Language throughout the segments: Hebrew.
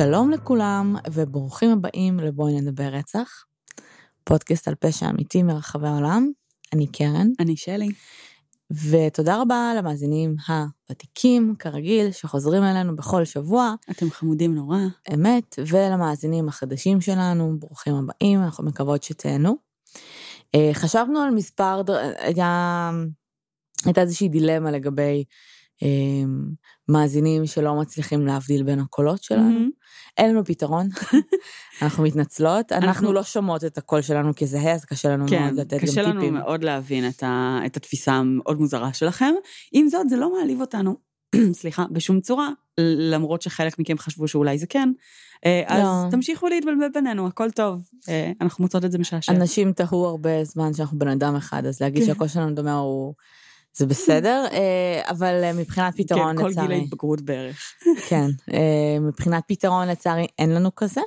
שלום לכולם, וברוכים הבאים לבואי נדבר רצח, פודקאסט על פשע אמיתי מרחבי העולם. אני קרן, אני שלי. ותודה רבה למאזינים הוותיקים, כרגיל, שחוזרים אלינו בכל שבוע, אתם חמודים נורא. אמת, ולמאזינים החדשים שלנו, ברוכים הבאים, אנחנו מקוות שתהנו. אה, חשבנו על מספר, היה, הייתה איזושהי דילמה לגבי אה, מאזינים שלא מצליחים להבדיל בין הקולות שלנו. מהמם. אין לנו פתרון, אנחנו מתנצלות, אנחנו אנחנו- לא שומעות את הקול שלנו כזהה, אז קשה לנו כן, מאוד לתת קשה גם לנו טיפים. מאוד להבין את, ה, את התפיסה המאוד מוזרה שלכם. עם זאת, זה לא מעליב אותנו, סליחה, בשום צורה, למרות שחלק מכם חשבו שאולי זה כן. אה, אז לא. תמשיכו להתבלבל בינינו, הכל טוב. אה, אנחנו מוצאות את זה משעשע. אנשים תהו הרבה זמן שאנחנו בן אדם אחד, אז להגיד כן. שהקול שלנו דומה הוא... זה בסדר, אה, אבל אה, מבחינת פתרון כן, כל גיל לצערי, ההתבגרות בערך. כן, אה, מבחינת פתרון לצערי אין לנו כזה.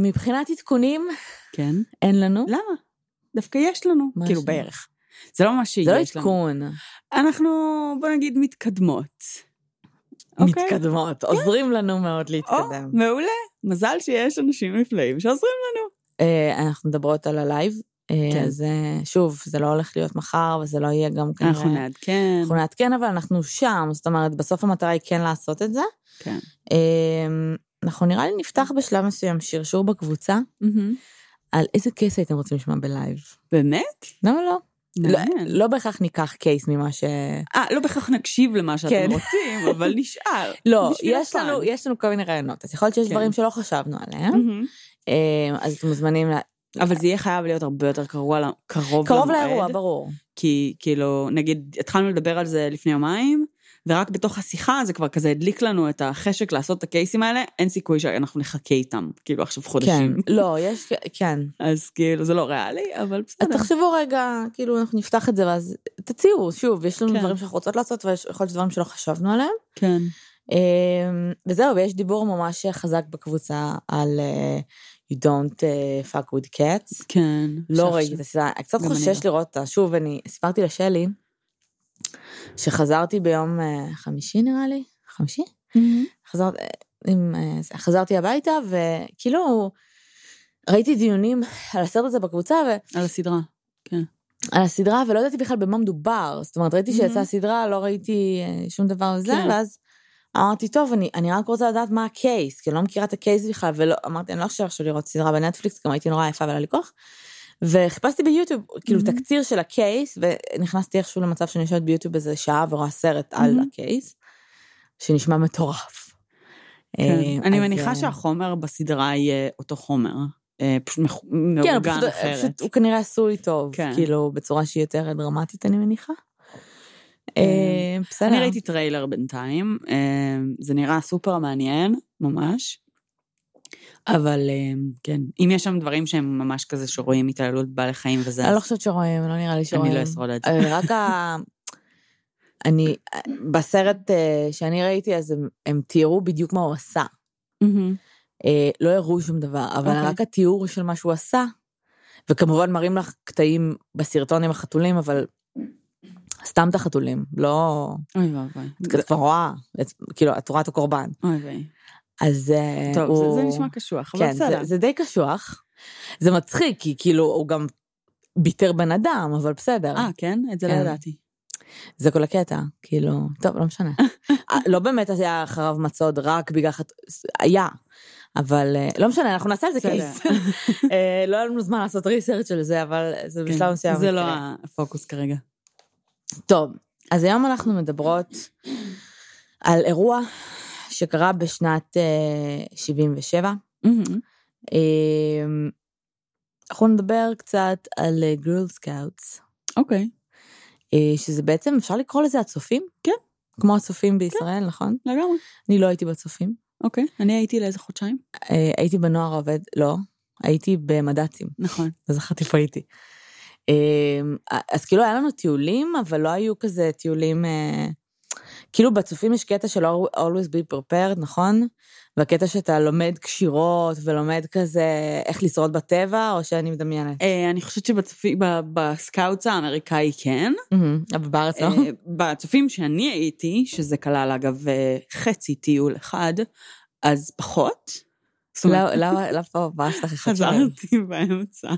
מבחינת עדכונים כן. אין לנו. למה? דווקא יש לנו, מה כאילו לנו? בערך. זה לא ממש שיש זה לא לנו. עדכון, אנחנו, בוא נגיד, מתקדמות. אוקיי? מתקדמות, עוזרים לנו מאוד או, להתקדם. מעולה. מזל שיש אנשים נפלאים שעוזרים לנו. אה, אנחנו מדברות על הלייב, כן. אז אה, שוב, זה לא הולך להיות מחר, וזה לא יהיה גם כנראה... אנחנו נעדכן. אנחנו נעדכן, אבל אנחנו שם, זאת אומרת, בסוף המטרה היא כן לעשות את זה. כן. אה, אנחנו נראה לי נפתח בשלב מסוים שרשור בקבוצה. על איזה case הייתם רוצים לשמוע בלייב. באמת? למה לא? לא. לא בהכרח ניקח case ממה ש... אה, לא בהכרח נקשיב למה שאתם כן. רוצים, אבל נשאל. לא, יש. לנו, יש לנו כל מיני רעיונות, אז יכול להיות שיש כן. דברים שלא חשבנו עליהם. אה, אז אתם מוזמנים, אבל זה יהיה חייב להיות הרבה יותר קרוב קרוב קרוב למועד, לאירוע, ברור. כי כאילו, נגיד, התחלנו לדבר על זה לפני יומיים, ורק בתוך השיחה זה כבר כזה הדליק לנו את החשק לעשות את הקייסים האלה, אין סיכוי שאנחנו נחכה איתם, כאילו עכשיו כן, חודשים. לא, יש, כן. אז כאילו, זה לא ריאלי, אבל אז בסדר. תחשבו רגע, כאילו אנחנו נפתח את זה ואז תציעו, שוב, יש לנו כן. דברים שאנחנו רוצות לעשות ויכול להיות שדברים שלא חשבנו עליהם. כן. אמ, וזהו, ויש דיבור ממש חזק בקבוצה על אה, You don't uh, fuck with cats. כן. לא ראיתי את הסדרה, אני קצת חושש. לראות אותה. שוב, אני סיפרתי לשלי, שחזרתי ביום אה, חמישי נראה לי, חמישי? מהמם. חזרת, אה, עם, זה, חזרתי הביתה וכאילו ראיתי דיונים על הסרט הזה בקבוצה על הסדרה. ועל הסדרה ולא ידעתי בכלל במה מדובר. זאת אומרת, ראיתי שיצאה מהמם. הסדרה, לא ראיתי שום דבר על זה, כן. ואז אמרתי, טוב, אני, אני רק רוצה לדעת מה הקייס, כי אני לא מכירה את הקייס בכלל, ולא, אמרתי, אני לא חושבת עכשיו לראות סדרה בנטפליקס, גם הייתי נורא יפה ולא לי כוח. וחיפשתי ביוטיוב, כאילו, מהמם. תקציר של הקייס, ונכנסתי איכשהו למצב שאני יושבת ביוטיוב איזה שעה ורואה סרט על מהמם. הקייס, שנשמע מטורף. כן. אה, אני מניחה אה, שהחומר בסדרה יהיה אותו חומר. אה, פשוט כן, מאורגן פשוט, אחרת. פשוט הוא כנראה עשוי טוב, כן. כאילו, בצורה שהיא יותר דרמטית, אני מניחה. אה, בסדר. אני ראיתי טריילר בינתיים, אה, זה נראה סופר מעניין, ממש. אבל אה, כן, אם יש שם דברים שהם ממש כזה שרואים התעללות בבעלי חיים וזה, אני לא חושבת שרואים, לא נראה לי שרואים. אני לא אשרוד את זה. רק ה... אני, בסרט אה, שאני ראיתי, אז הם, הם תיארו בדיוק מה הוא עשה. אה, לא הראו שום דבר, אבל אוקיי. רק התיאור של מה שהוא עשה, וכמובן מראים לך קטעים בסרטון עם החתולים, אבל סתם את החתולים, לא... אוי ואבוי. את כבר רואה, כאילו, את רואה את הקורבן. אוי ואבוי. אז אה, טוב, הוא... זה- זה נשמע קשוח, אבל כן, זה, בסדר. זה די קשוח. זה מצחיק, כי כאילו, הוא גם ביטר בן אדם, אבל בסדר. אה, כן? את זה לא כן. ידעתי. זה כל הקטע, כאילו, טוב, לא משנה. אה, לא באמת היה אחריו מצוד רק בגלל חת... היה, אבל אה, לא משנה, אנחנו נעשה על זה. קייס. לא היה לנו זמן לעשות ריסרצ' של זה, אבל זה כן, בשלב מסוים. זה לא יקרה. הפוקוס כרגע. טוב, אז היום אנחנו מדברות על אירוע שקרה בשנת אה, 77. מהמם. אה, אנחנו נדבר קצת על Girl Scouts, אוקיי, שזה בעצם, אפשר לקרוא לזה הצופים? כן. כמו הצופים בישראל, נכון? לגמרי. אני לא הייתי בצופים. אוקיי, אני הייתי לאיזה חודשיים? אה, הייתי בנוער העובד, לא, הייתי במד"צים, נכון. לא זכרתי איפה הייתי. אה, אז כאילו היה לנו טיולים, אבל לא היו כזה טיולים, אה, כאילו בצופים יש קטע של always be prepared, נכון? והקטע שאתה לומד קשירות ולומד כזה איך לשרוד בטבע, או שאני מדמיינת. אה, אני חושבת שבצופים, בסקאוטס האמריקאי כן. אבל בארץ לא. אה, בצופים שאני הייתי, שזה כלל אגב חצי טיול אחד, אז פחות. לא- למה למה פה ממש לך אחד שלם? חזרתי באמצע.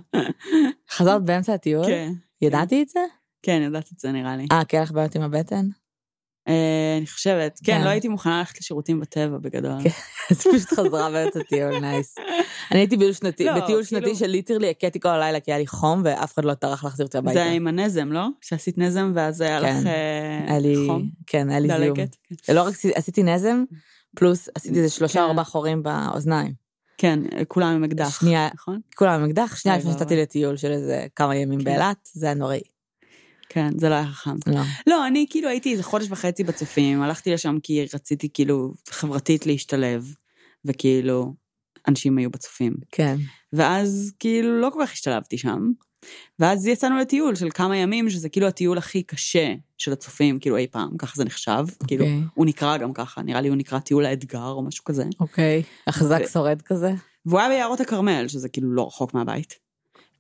חזרת באמצע הטיול? כן, ידעתי את זה? כן, ידעת את זה נראה לי. אה, כי היה לך בעיות עם הבטן? אה, אני חושבת, כן, כן. לא הייתי מוכנה ללכת לשירותים בטבע בגדול. כן. אז פשוט חזרה באמצע הטיול, nice. אני הייתי בטיול שנתי, לא, בטיול כאילו- שנתי ש literally בכיתי כל הלילה כי היה לי חום ואף אחד לא טרח להחזיר אותי הביתה. זה עם הנזם, לא? שעשית נזם ואז היה כן. לך אה, חום, כן, היה לי זיהום. כן. לא רק עשיתי- נזם, פלוס עשיתי איזה שלושה כן. ארבעה חורים באוזניים. כן, כולם עם אקדח. שנייה, נכון? כולם עם אקדח, שנייה לפני. שיצאתי לטיול של איזה כמה ימים כן. באילת, זה היה נוראי. כן, זה לא היה חכם. לא. לא, אני כאילו הייתי איזה חודש וחצי בצופים, הלכתי לשם כי רציתי כאילו חברתית להשתלב, וכאילו, אנשים היו בצופים. כן. ואז כאילו לא כל כך השתלבתי שם, ואז יצאנו לטיול של כמה ימים, שזה כאילו הטיול הכי קשה של הצופים, כאילו אי פעם, ככה זה נחשב, כאילו, אוקיי. הוא נקרא גם ככה, נראה לי הוא נקרא טיול האתגר או משהו כזה. אוקיי. החזק ו- שורד כזה? והוא היה ביערות הכרמל, שזה כאילו לא רחוק מהבית.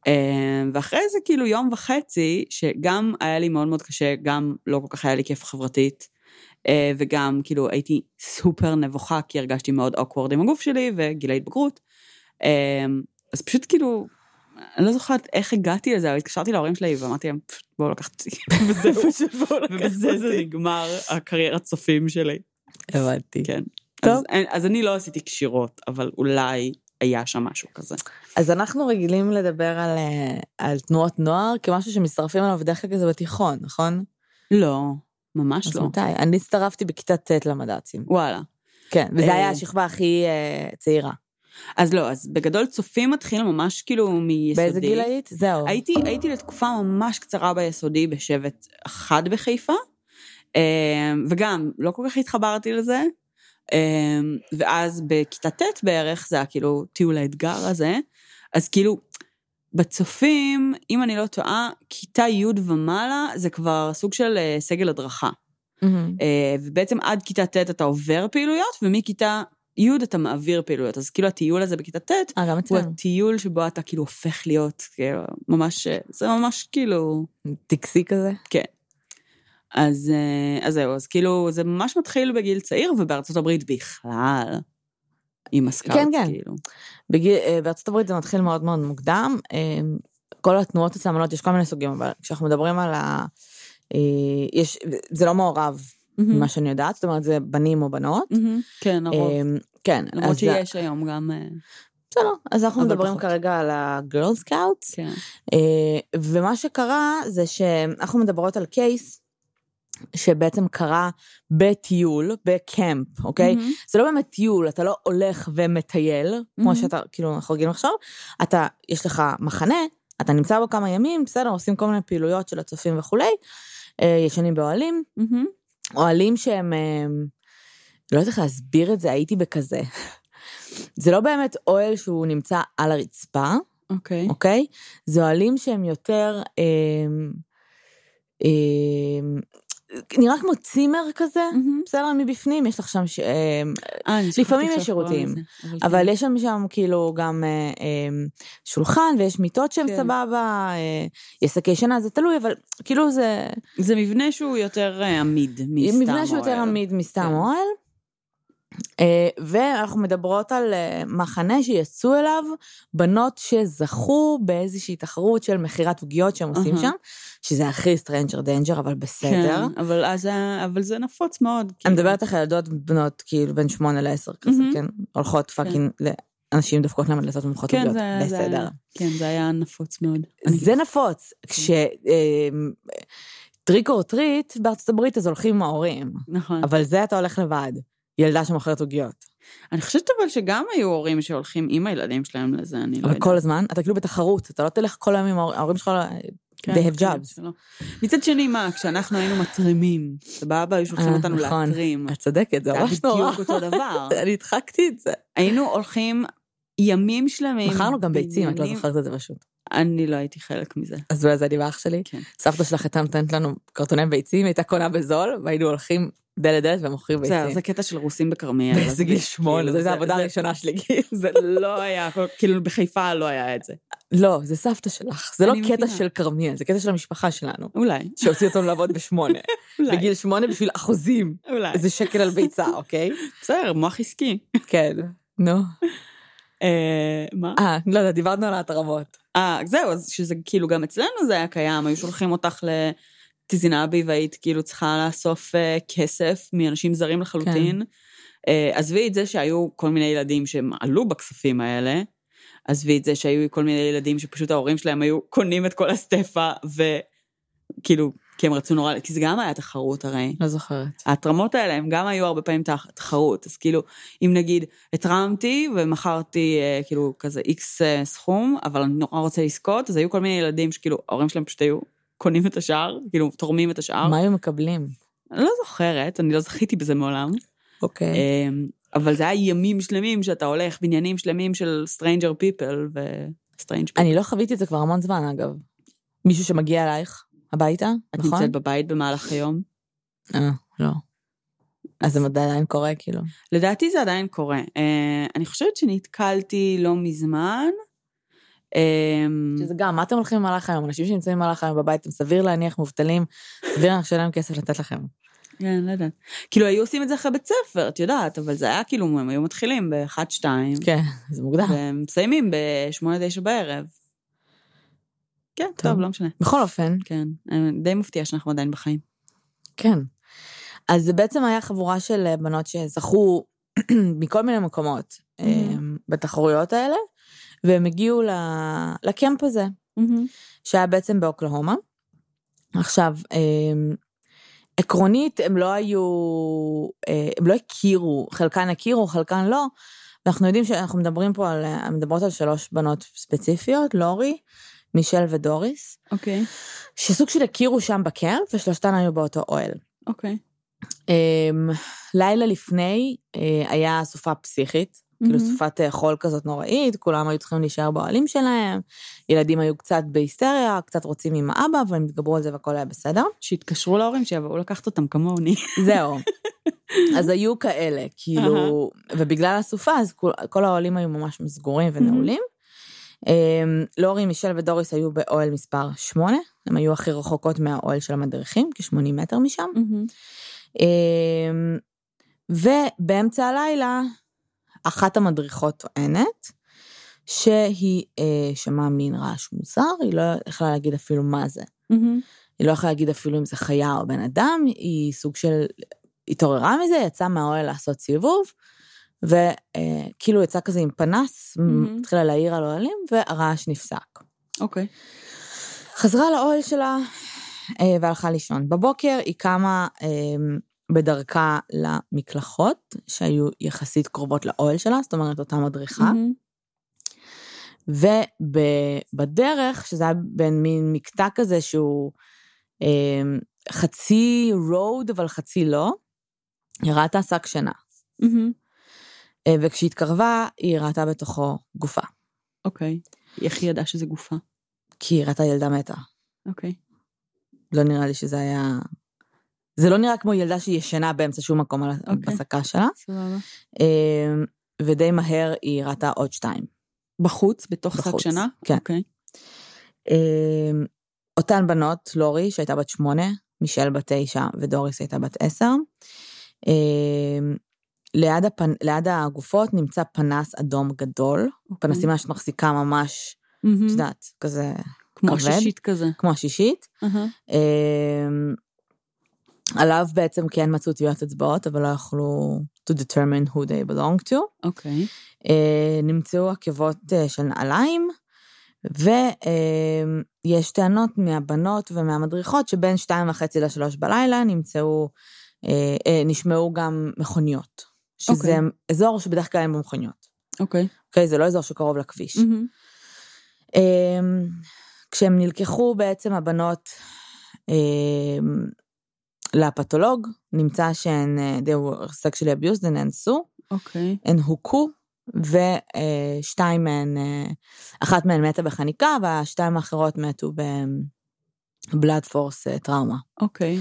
אה, ואחרי זה כאילו יום וחצי, שגם היה לי מאוד מאוד קשה, גם לא כל כך היה לי כיף חברתית, אה, וגם כאילו הייתי סופר נבוכה, כי הרגשתי מאוד אוקוורד עם הגוף שלי, וגילי התבגרות. אה, אז פשוט כאילו, אני לא זוכרת איך הגעתי לזה, אבל התקשרתי להורים שלי ואמרתי להם, "פשוט בואו לקחת אותי, וזהו. ובזה זה נגמר הקריירת צופים שלי. הבנתי. כן. טוב. אז, אז אני לא עשיתי קשירות, אבל אולי היה שם משהו כזה. אז אנחנו רגילים לדבר על, אה, על תנועות נוער כמשהו שמצטרפים אליו בדרך כלל כזה בתיכון, נכון? לא, ממש אז לא. מתי? אני הצטרפתי בכיתה ט' למד"צים. וואלה. כן, וזה אה. היה השכבה הכי אה, צעירה. אז לא, אז בגדול צופים מתחיל ממש כאילו מיסודי. באיזה גיל היית? זהו. הייתי, הייתי לתקופה ממש קצרה ביסודי בשבט אחד בחיפה, אה, וגם לא כל כך התחברתי לזה. אה, ואז בכיתה ט' בערך, זה היה כאילו טיול האתגר הזה, אז כאילו, בצופים, אם אני לא טועה, כיתה י' ומעלה זה כבר סוג של אה, סגל הדרכה. אה, ובעצם עד כיתה ט' אתה עובר פעילויות, ומכיתה י' אתה מעביר פעילויות. אז כאילו הטיול הזה בכיתה ט', אה, הוא אצלנו. הטיול שבו אתה כאילו הופך להיות, כאילו, ממש, זה ממש כאילו, טקסי כזה? כן. אז, אה, אז זהו, אז כאילו, זה ממש מתחיל בגיל צעיר, ובארצות הברית בכלל, עם ה scout, כן, כן. כאילו. בגיל, אה, בארצות הברית זה מתחיל מאוד מאוד מוקדם. כל התנועות האלה, יש כל מיני סוגים, אבל כשאנחנו מדברים על ה... יש, זה לא מעורב, ממה שאני יודעת, זאת אומרת, זה בנים או בנות. מהמם, כן, הרוב. אה, כן, למרות שיש היום גם, אה, בסדר, אז אנחנו מדברים פחות. כרגע על ה Girl Scouts, כן. ומה שקרה זה שאנחנו מדברות על קייס שבעצם קרה בטיול, בקמפ, אוקיי? מהמם. זה לא באמת טיול, אתה לא הולך ומטייל, כמו מהמם. שאתה, כאילו, אנחנו רגילים עכשיו, אתה, יש לך מחנה, אתה נמצא בו כמה ימים, בסדר, עושים כל מיני פעילויות של הצופים וכולי, אה, ישנים באוהלים, מהמם. אוהלים שהם, אה, לא יודעת איך להסביר את זה, הייתי בכזה. זה לא באמת אוהל שהוא נמצא על הרצפה, אוקיי. אוקיי? זה אוהלים שהם יותר, אה, אה, נראה כמו צימר כזה, מהמם. בסדר, מבפנים, יש לך שם, ש... אה, אה, לפעמים יש שירותים, לזה, אבל כן. יש שם שם כאילו גם אה, אה, שולחן ויש מיטות שהן כן. סבבה, אה, יש שקי שינה, זה תלוי, אבל כאילו זה זה מבנה שהוא יותר אה, עמיד מסתם מבנה שהוא יותר אוהל. עמיד מסתם כן. אוהל. אה, ואנחנו מדברות על אה, מחנה שיצאו אליו בנות שזכו באיזושהי תחרות של מכירת עוגיות שהם עושים. שם, שזה הכי stranger danger, אבל בסדר. כן, אבל, אז, אבל זה נפוץ מאוד. אני כאילו. מדברת על ילדות בנות כאילו בין שמונה לעשר כזה, מהמם. כן? הולכות fucking, אנשים דופקות להם דלתות ומוכרות כן, עוגיות, בסדר. כן, זה היה נפוץ מאוד. זה נפוץ. כש... trick or treat בארצות הברית אז הולכים עם ההורים, נכון. אבל זה אתה הולך לבד. ילדה שמוכרת עוגיות. אני חושבת אבל שגם היו הורים שהולכים עם הילדים שלהם לזה, אני לא אבל יודעת. כל הזמן, אתה כאילו בתחרות, אתה לא תלך כל היום עם ההורים, שלך, לא- כן, they have כן, jobs. שלא. מצד שני, מה, כשאנחנו היינו מתרימים, סבבה, היו שולחים אה, אותנו נכון. להתרים. את צודקת, זה זה היה ממש נורא. בדיוק אותו דבר. אני הדחקתי את זה. היינו הולכים ימים שלמים. מכרנו גם ביצים, את לא זוכרת את זה פשוט. אני לא הייתי חלק מזה. אז אולי זה אני ואח שלי. כן. סבתא שלך הייתה נותנת לנו קרטוני ביצים, הייתה קונה בזול, והיינו הולכים דלת לדלת ומוכרים ביצים. זה קטע של רוסים בכרמיאל. זה גיל שמונה, כאילו, זו זה- העבודה זה- הראשונה שלי, כאילו. זה לא היה, כאילו בחיפה לא היה את זה. לא, זה סבתא שלך, זה לא קטע. של כרמיאל, זה קטע של המשפחה שלנו. אולי, שהוציא אותנו לעבוד בשמונה. אולי, בגיל שמונה בשביל אחוזים. אולי. איזה שקל על ביצה, אוקיי? בסדר, מוח עסקי. כן. נו. אה, מה? אה, לא יודע, דיברנו על ההתרמות. אה, זהו, אז שזה כאילו גם אצלנו זה היה קיים, היו שולחים אותך לטיזינבי והיית כאילו צריכה לאסוף אה, כסף מאנשים זרים לחלוטין. אה, עזבי את זה שהיו כל מיני ילדים שהם עלו בכספים האלה, עזבי את זה שהיו כל מיני ילדים שפשוט ההורים שלהם היו קונים את כל הסטפה, וכאילו, כי הם רצו נורא, כי זה גם היה תחרות הרי. לא זוכרת. ההתרמות האלה הם גם היו הרבה פעמים תח- תחרות, אז כאילו, אם נגיד התרמתי ומכרתי אה, כאילו כזה איקס אה, סכום, אבל אני נורא רוצה לזכות, אז היו כל מיני ילדים שכאילו, ההורים שלהם פשוט היו קונים את השאר, כאילו, תורמים את השאר. מה היו מקבלים? אני לא זוכרת, אני לא זכיתי בזה מעולם. אוקיי. אמ, אבל זה היה ימים שלמים שאתה הולך, בניינים שלמים של stranger people ו-strange people. אני לא חוויתי את זה כבר המון זמן, אגב. מישהו שמגיע אלייך הביתה, את נכון? נמצאת בבית במהלך היום? אה, לא. אז זה עדיין קורה, כאילו. לדעתי זה עדיין קורה. אה, אני חושבת שנתקלתי לא מזמן. אמ, שזה גם, מה אתם הולכים במהלך היום? אנשים שנמצאים במהלך היום בבית, הם סביר להניח מובטלים, סביר להניח שאין להם כסף לתת לכם. כן, לא יודעת. כאילו היו עושים את זה אחרי בית ספר, את יודעת, אבל זה היה כאילו, הם היו מתחילים ב-1, 2, כן, זה מוקדם. ומסיימים ב-8, 9 בערב. כן, טוב. טוב, לא משנה. בכל אופן, כן, אה, די מפתיע שאנחנו עדיין בחיים. כן. אז זה בעצם היה חבורה של אה, בנות שזכו מכל מיני מקומות. אה, בתחרויות האלה, והם הגיעו לקמפ הזה, שהיה בעצם באוקלהומה. עכשיו, אה, עקרונית הם לא היו, הם לא הכירו, חלקן הכירו, חלקן לא. אנחנו יודעים שאנחנו מדברים פה על, מדברות על שלוש בנות ספציפיות, לורי, מישל ודוריס, אוקיי, שסוג של הכירו שם בקמפ, ושלושתן היו באותו אוהל. אוקיי. Um, לילה לפני uh, היה סופה פסיכית, כאילו מהמם. סופת אה, חול כזאת נוראית, כולם היו צריכים להישאר באוהלים שלהם, ילדים היו קצת בהיסטריה, קצת רוצים עם האבא, אבל הם התגברו על זה והכל היה בסדר. שיתקשרו להורים שיבואו לקחת אותם כמוני. זהו. אז היו כאלה, כאילו, ובגלל הסופה, אז כל, כל האוהלים היו ממש סגורים ונעולים. Um, לורי, מישל ודוריס היו באוהל מספר 8, הם היו הכי רחוקות מהאוהל של המדריכים, כ-80 מטר משם. אמ, ובאמצע הלילה, אחת המדריכות טוענת שהיא אה, שמעה מין רעש מוזר, היא לא יכלה להגיד אפילו מה זה. היא לא יכלה להגיד אפילו אם זה חיה או בן אדם, היא סוג של התעוררה מזה, יצאה מהאוהל לעשות סיבוב, וכאילו יצאה כזה עם פנס, מהמם. התחילה להעיר על אוהלים, והרעש נפסק. אוקיי. חזרה לאוהל שלה אה, והלכה לישון. בבוקר היא קמה אה, בדרכה למקלחות, שהיו יחסית קרובות לאוהל שלה, זאת אומרת, אותה מדריכה. ובדרך, שזה היה בין מין מקטע כזה שהוא אה, חצי רוד, אבל חצי לא, היא ראתה שק שינה. אה, וכשהתקרבה, היא ראתה בתוכו גופה. אוקיי. איך היא ידעה שזה גופה? כי היא ראתה ילדה מתה. אוקיי. לא נראה לי שזה היה... זה לא נראה כמו ילדה שהיא ישנה באמצע שום מקום על אוקיי. בסקה שלה. סבבה. אה, ודי מהר היא ראתה עוד שתיים. בחוץ, בתוך שק שינה? כן. אוקיי. אה, אותן בנות, לורי, שהייתה בת שמונה, מישל בת תשע ודוריס הייתה בת עשר. ליד, הפנ... ליד הגופות נמצא פנס אדום גדול, אוקיי. פנסים ממש מחזיקה ממש. את יודעת, כזה כמו כבד. עששית כזה. כמו השישית. אהה. אמ, עליו בעצם כן מצאו טביעות אצבעות, אבל לא יכלו to determine who they belong to. אוקיי. אה, נמצאו עקבות אה, של נעליים, ויש טענות מהבנות ומהמדריכות שבין שתיים וחצי לשלוש בלילה נמצאו, אה, נשמעו גם מכוניות, שזה אוקיי. אזור שבדרך כלל אין בו מכוניות. אוקיי. אוקיי? זה לא אזור שקרוב לכביש. מהמם. אמ, כשהם נלקחו בעצם הבנות אמ, לפתולוג, נמצא שהן, אה, they were sexually abused, הן נאנסו, אוקיי. הן הוכו ושתיים מהן, אה, אחת מהן מתה בחניקה, והשתיים האחרות מתו בבלאד פורס טראומה. אוקיי,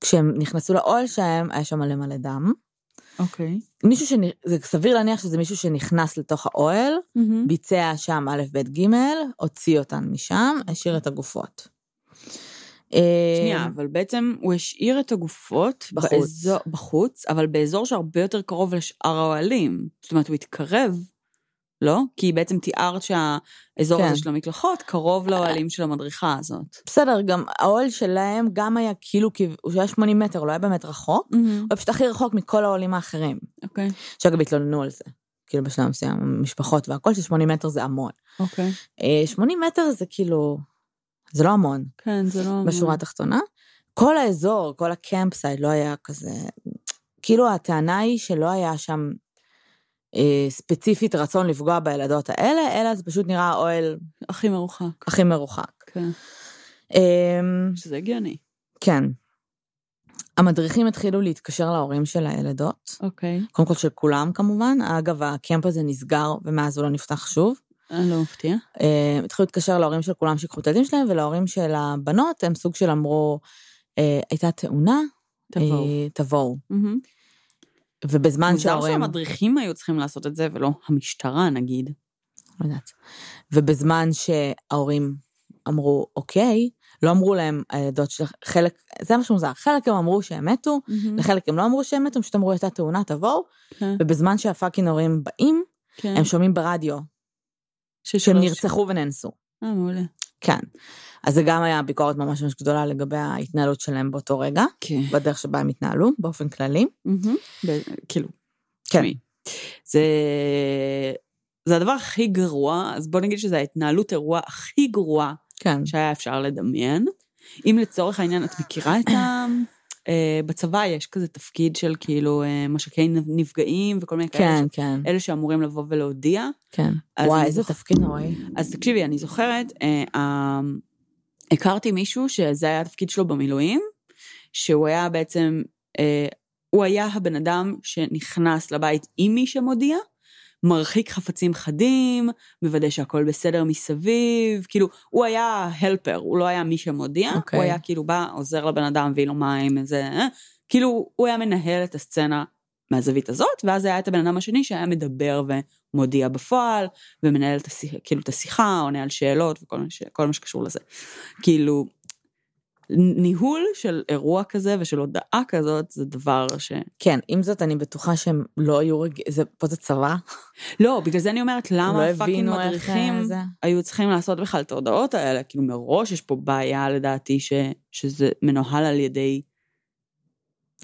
כשהם נכנסו לאוהל שלהם, היה שם מלא מלא דם. אוקיי. מישהו שנ... זה סביר להניח שזה מישהו שנכנס לתוך האוהל, מהמם. ביצע שם א', ב', ג', הוציא אותן משם, השאיר את הגופות. שנייה, אה, אבל בעצם הוא השאיר את הגופות בחוץ. באזור, בחוץ, אבל באזור שהרבה יותר קרוב לשאר האוהלים. זאת אומרת, הוא התקרב, לא? כי בעצם תיארת שהאזור כן. הזה של המקלחות קרוב לאוהלים של המדריכה הזאת. בסדר, גם האוהל שלהם גם היה כאילו, הוא היה 80 מטר, הוא לא היה באמת רחוק, הוא היה פשוט הכי רחוק מכל האוהלים האחרים. אוקיי, שאגב התלוננו על זה. כאילו בשלב מסוים, משפחות והכל, ש-80 מטר זה המון. אוקיי. אה, 80 מטר זה כאילו, זה לא המון. כן, זה לא... בשורה התחתונה. כל האזור, כל הקמפסייד לא היה כזה, כאילו הטענה היא שלא היה שם ספציפית רצון לפגוע בילדות האלה, אלא זה פשוט נראה האוהל הכי מרוחק. הכי מרוחק. כן. אה, שזה הגיוני. כן. המדריכים התחילו להתקשר להורים של הילדות, אוקיי. קודם כל של כולם כמובן, אגב הקמפ הזה נסגר ומאז הוא לא נפתח שוב. אני לא מפתיע. אה, התחילו להתקשר להורים של כולם שיקחו את הילדים שלהם, ולהורים של הבנות הם סוג של אמרו, אה, הייתה תאונה, תבואו. אה, תבואו. מהמם. ובזמן מוזר שההורים... שהמדריכים היו צריכים לעשות את זה, ולא המשטרה נגיד. לא יודעת. ובזמן שההורים אמרו, אוקיי, לא אמרו להם, הילדות של חלק, זה מה שמוזר, חלק הם אמרו שהם מתו, לחלק הם לא אמרו שהם מתו, הם פשוט אמרו, הייתה תאונה, תבואו, כן, ובזמן שהפאקינג הורים באים, כן. הם שומעים ברדיו שהם נרצחו ונאנסו. אה, מעולה. כן. אז זה גם היה ביקורת ממש ממש גדולה לגבי ההתנהלות שלהם באותו רגע, כן. בדרך שבה הם התנהלו, באופן כללי. ב- כאילו, כן. זה... זה הדבר הכי גרוע, אז בוא נגיד שזו ההתנהלות אירוע הכי גרועה כן. שהיה אפשר לדמיין. אם לצורך העניין את מכירה את ה... בצבא יש כזה תפקיד של כאילו אה, מש"קי נפגעים וכל מיני כאלה, כן, כן, אלה שאמורים לבוא ולהודיע. כן. וואי, איזה זוכ- תפקיד נוראי. אז תקשיבי, אני זוכרת, אה, אה, הכרתי מישהו שזה היה התפקיד שלו במילואים, שהוא היה בעצם, אה, הוא היה הבן אדם שנכנס לבית עם מי שמודיע, מרחיק חפצים חדים, מוודא שהכל בסדר מסביב, כאילו, הוא היה הלפר, הוא לא היה מי שמודיע, okay. אוקיי. הוא היה כאילו בא, עוזר לבן אדם, מביא לו מים, איזה, אה, כאילו, הוא היה מנהל את הסצנה מהזווית הזאת, ואז היה את הבן אדם השני שהיה מדבר ומודיע בפועל, ומנהל את, השיח, כאילו, את השיחה, עונה על שאלות וכל מה, ש, מה שקשור לזה. כאילו, ניהול של אירוע כזה ושל הודעה כזאת, זה דבר ש... כן, עם זאת, אני בטוחה שהם לא היו רגילים, זה, פה זה צבא, לא, בגלל זה אני אומרת, למה לא איך מדריכים אה, זה. היו צריכים לעשות בכלל את ההודעות האלה? כאילו, מראש יש פה בעיה, לדעתי, ש, שזה מנוהל על ידי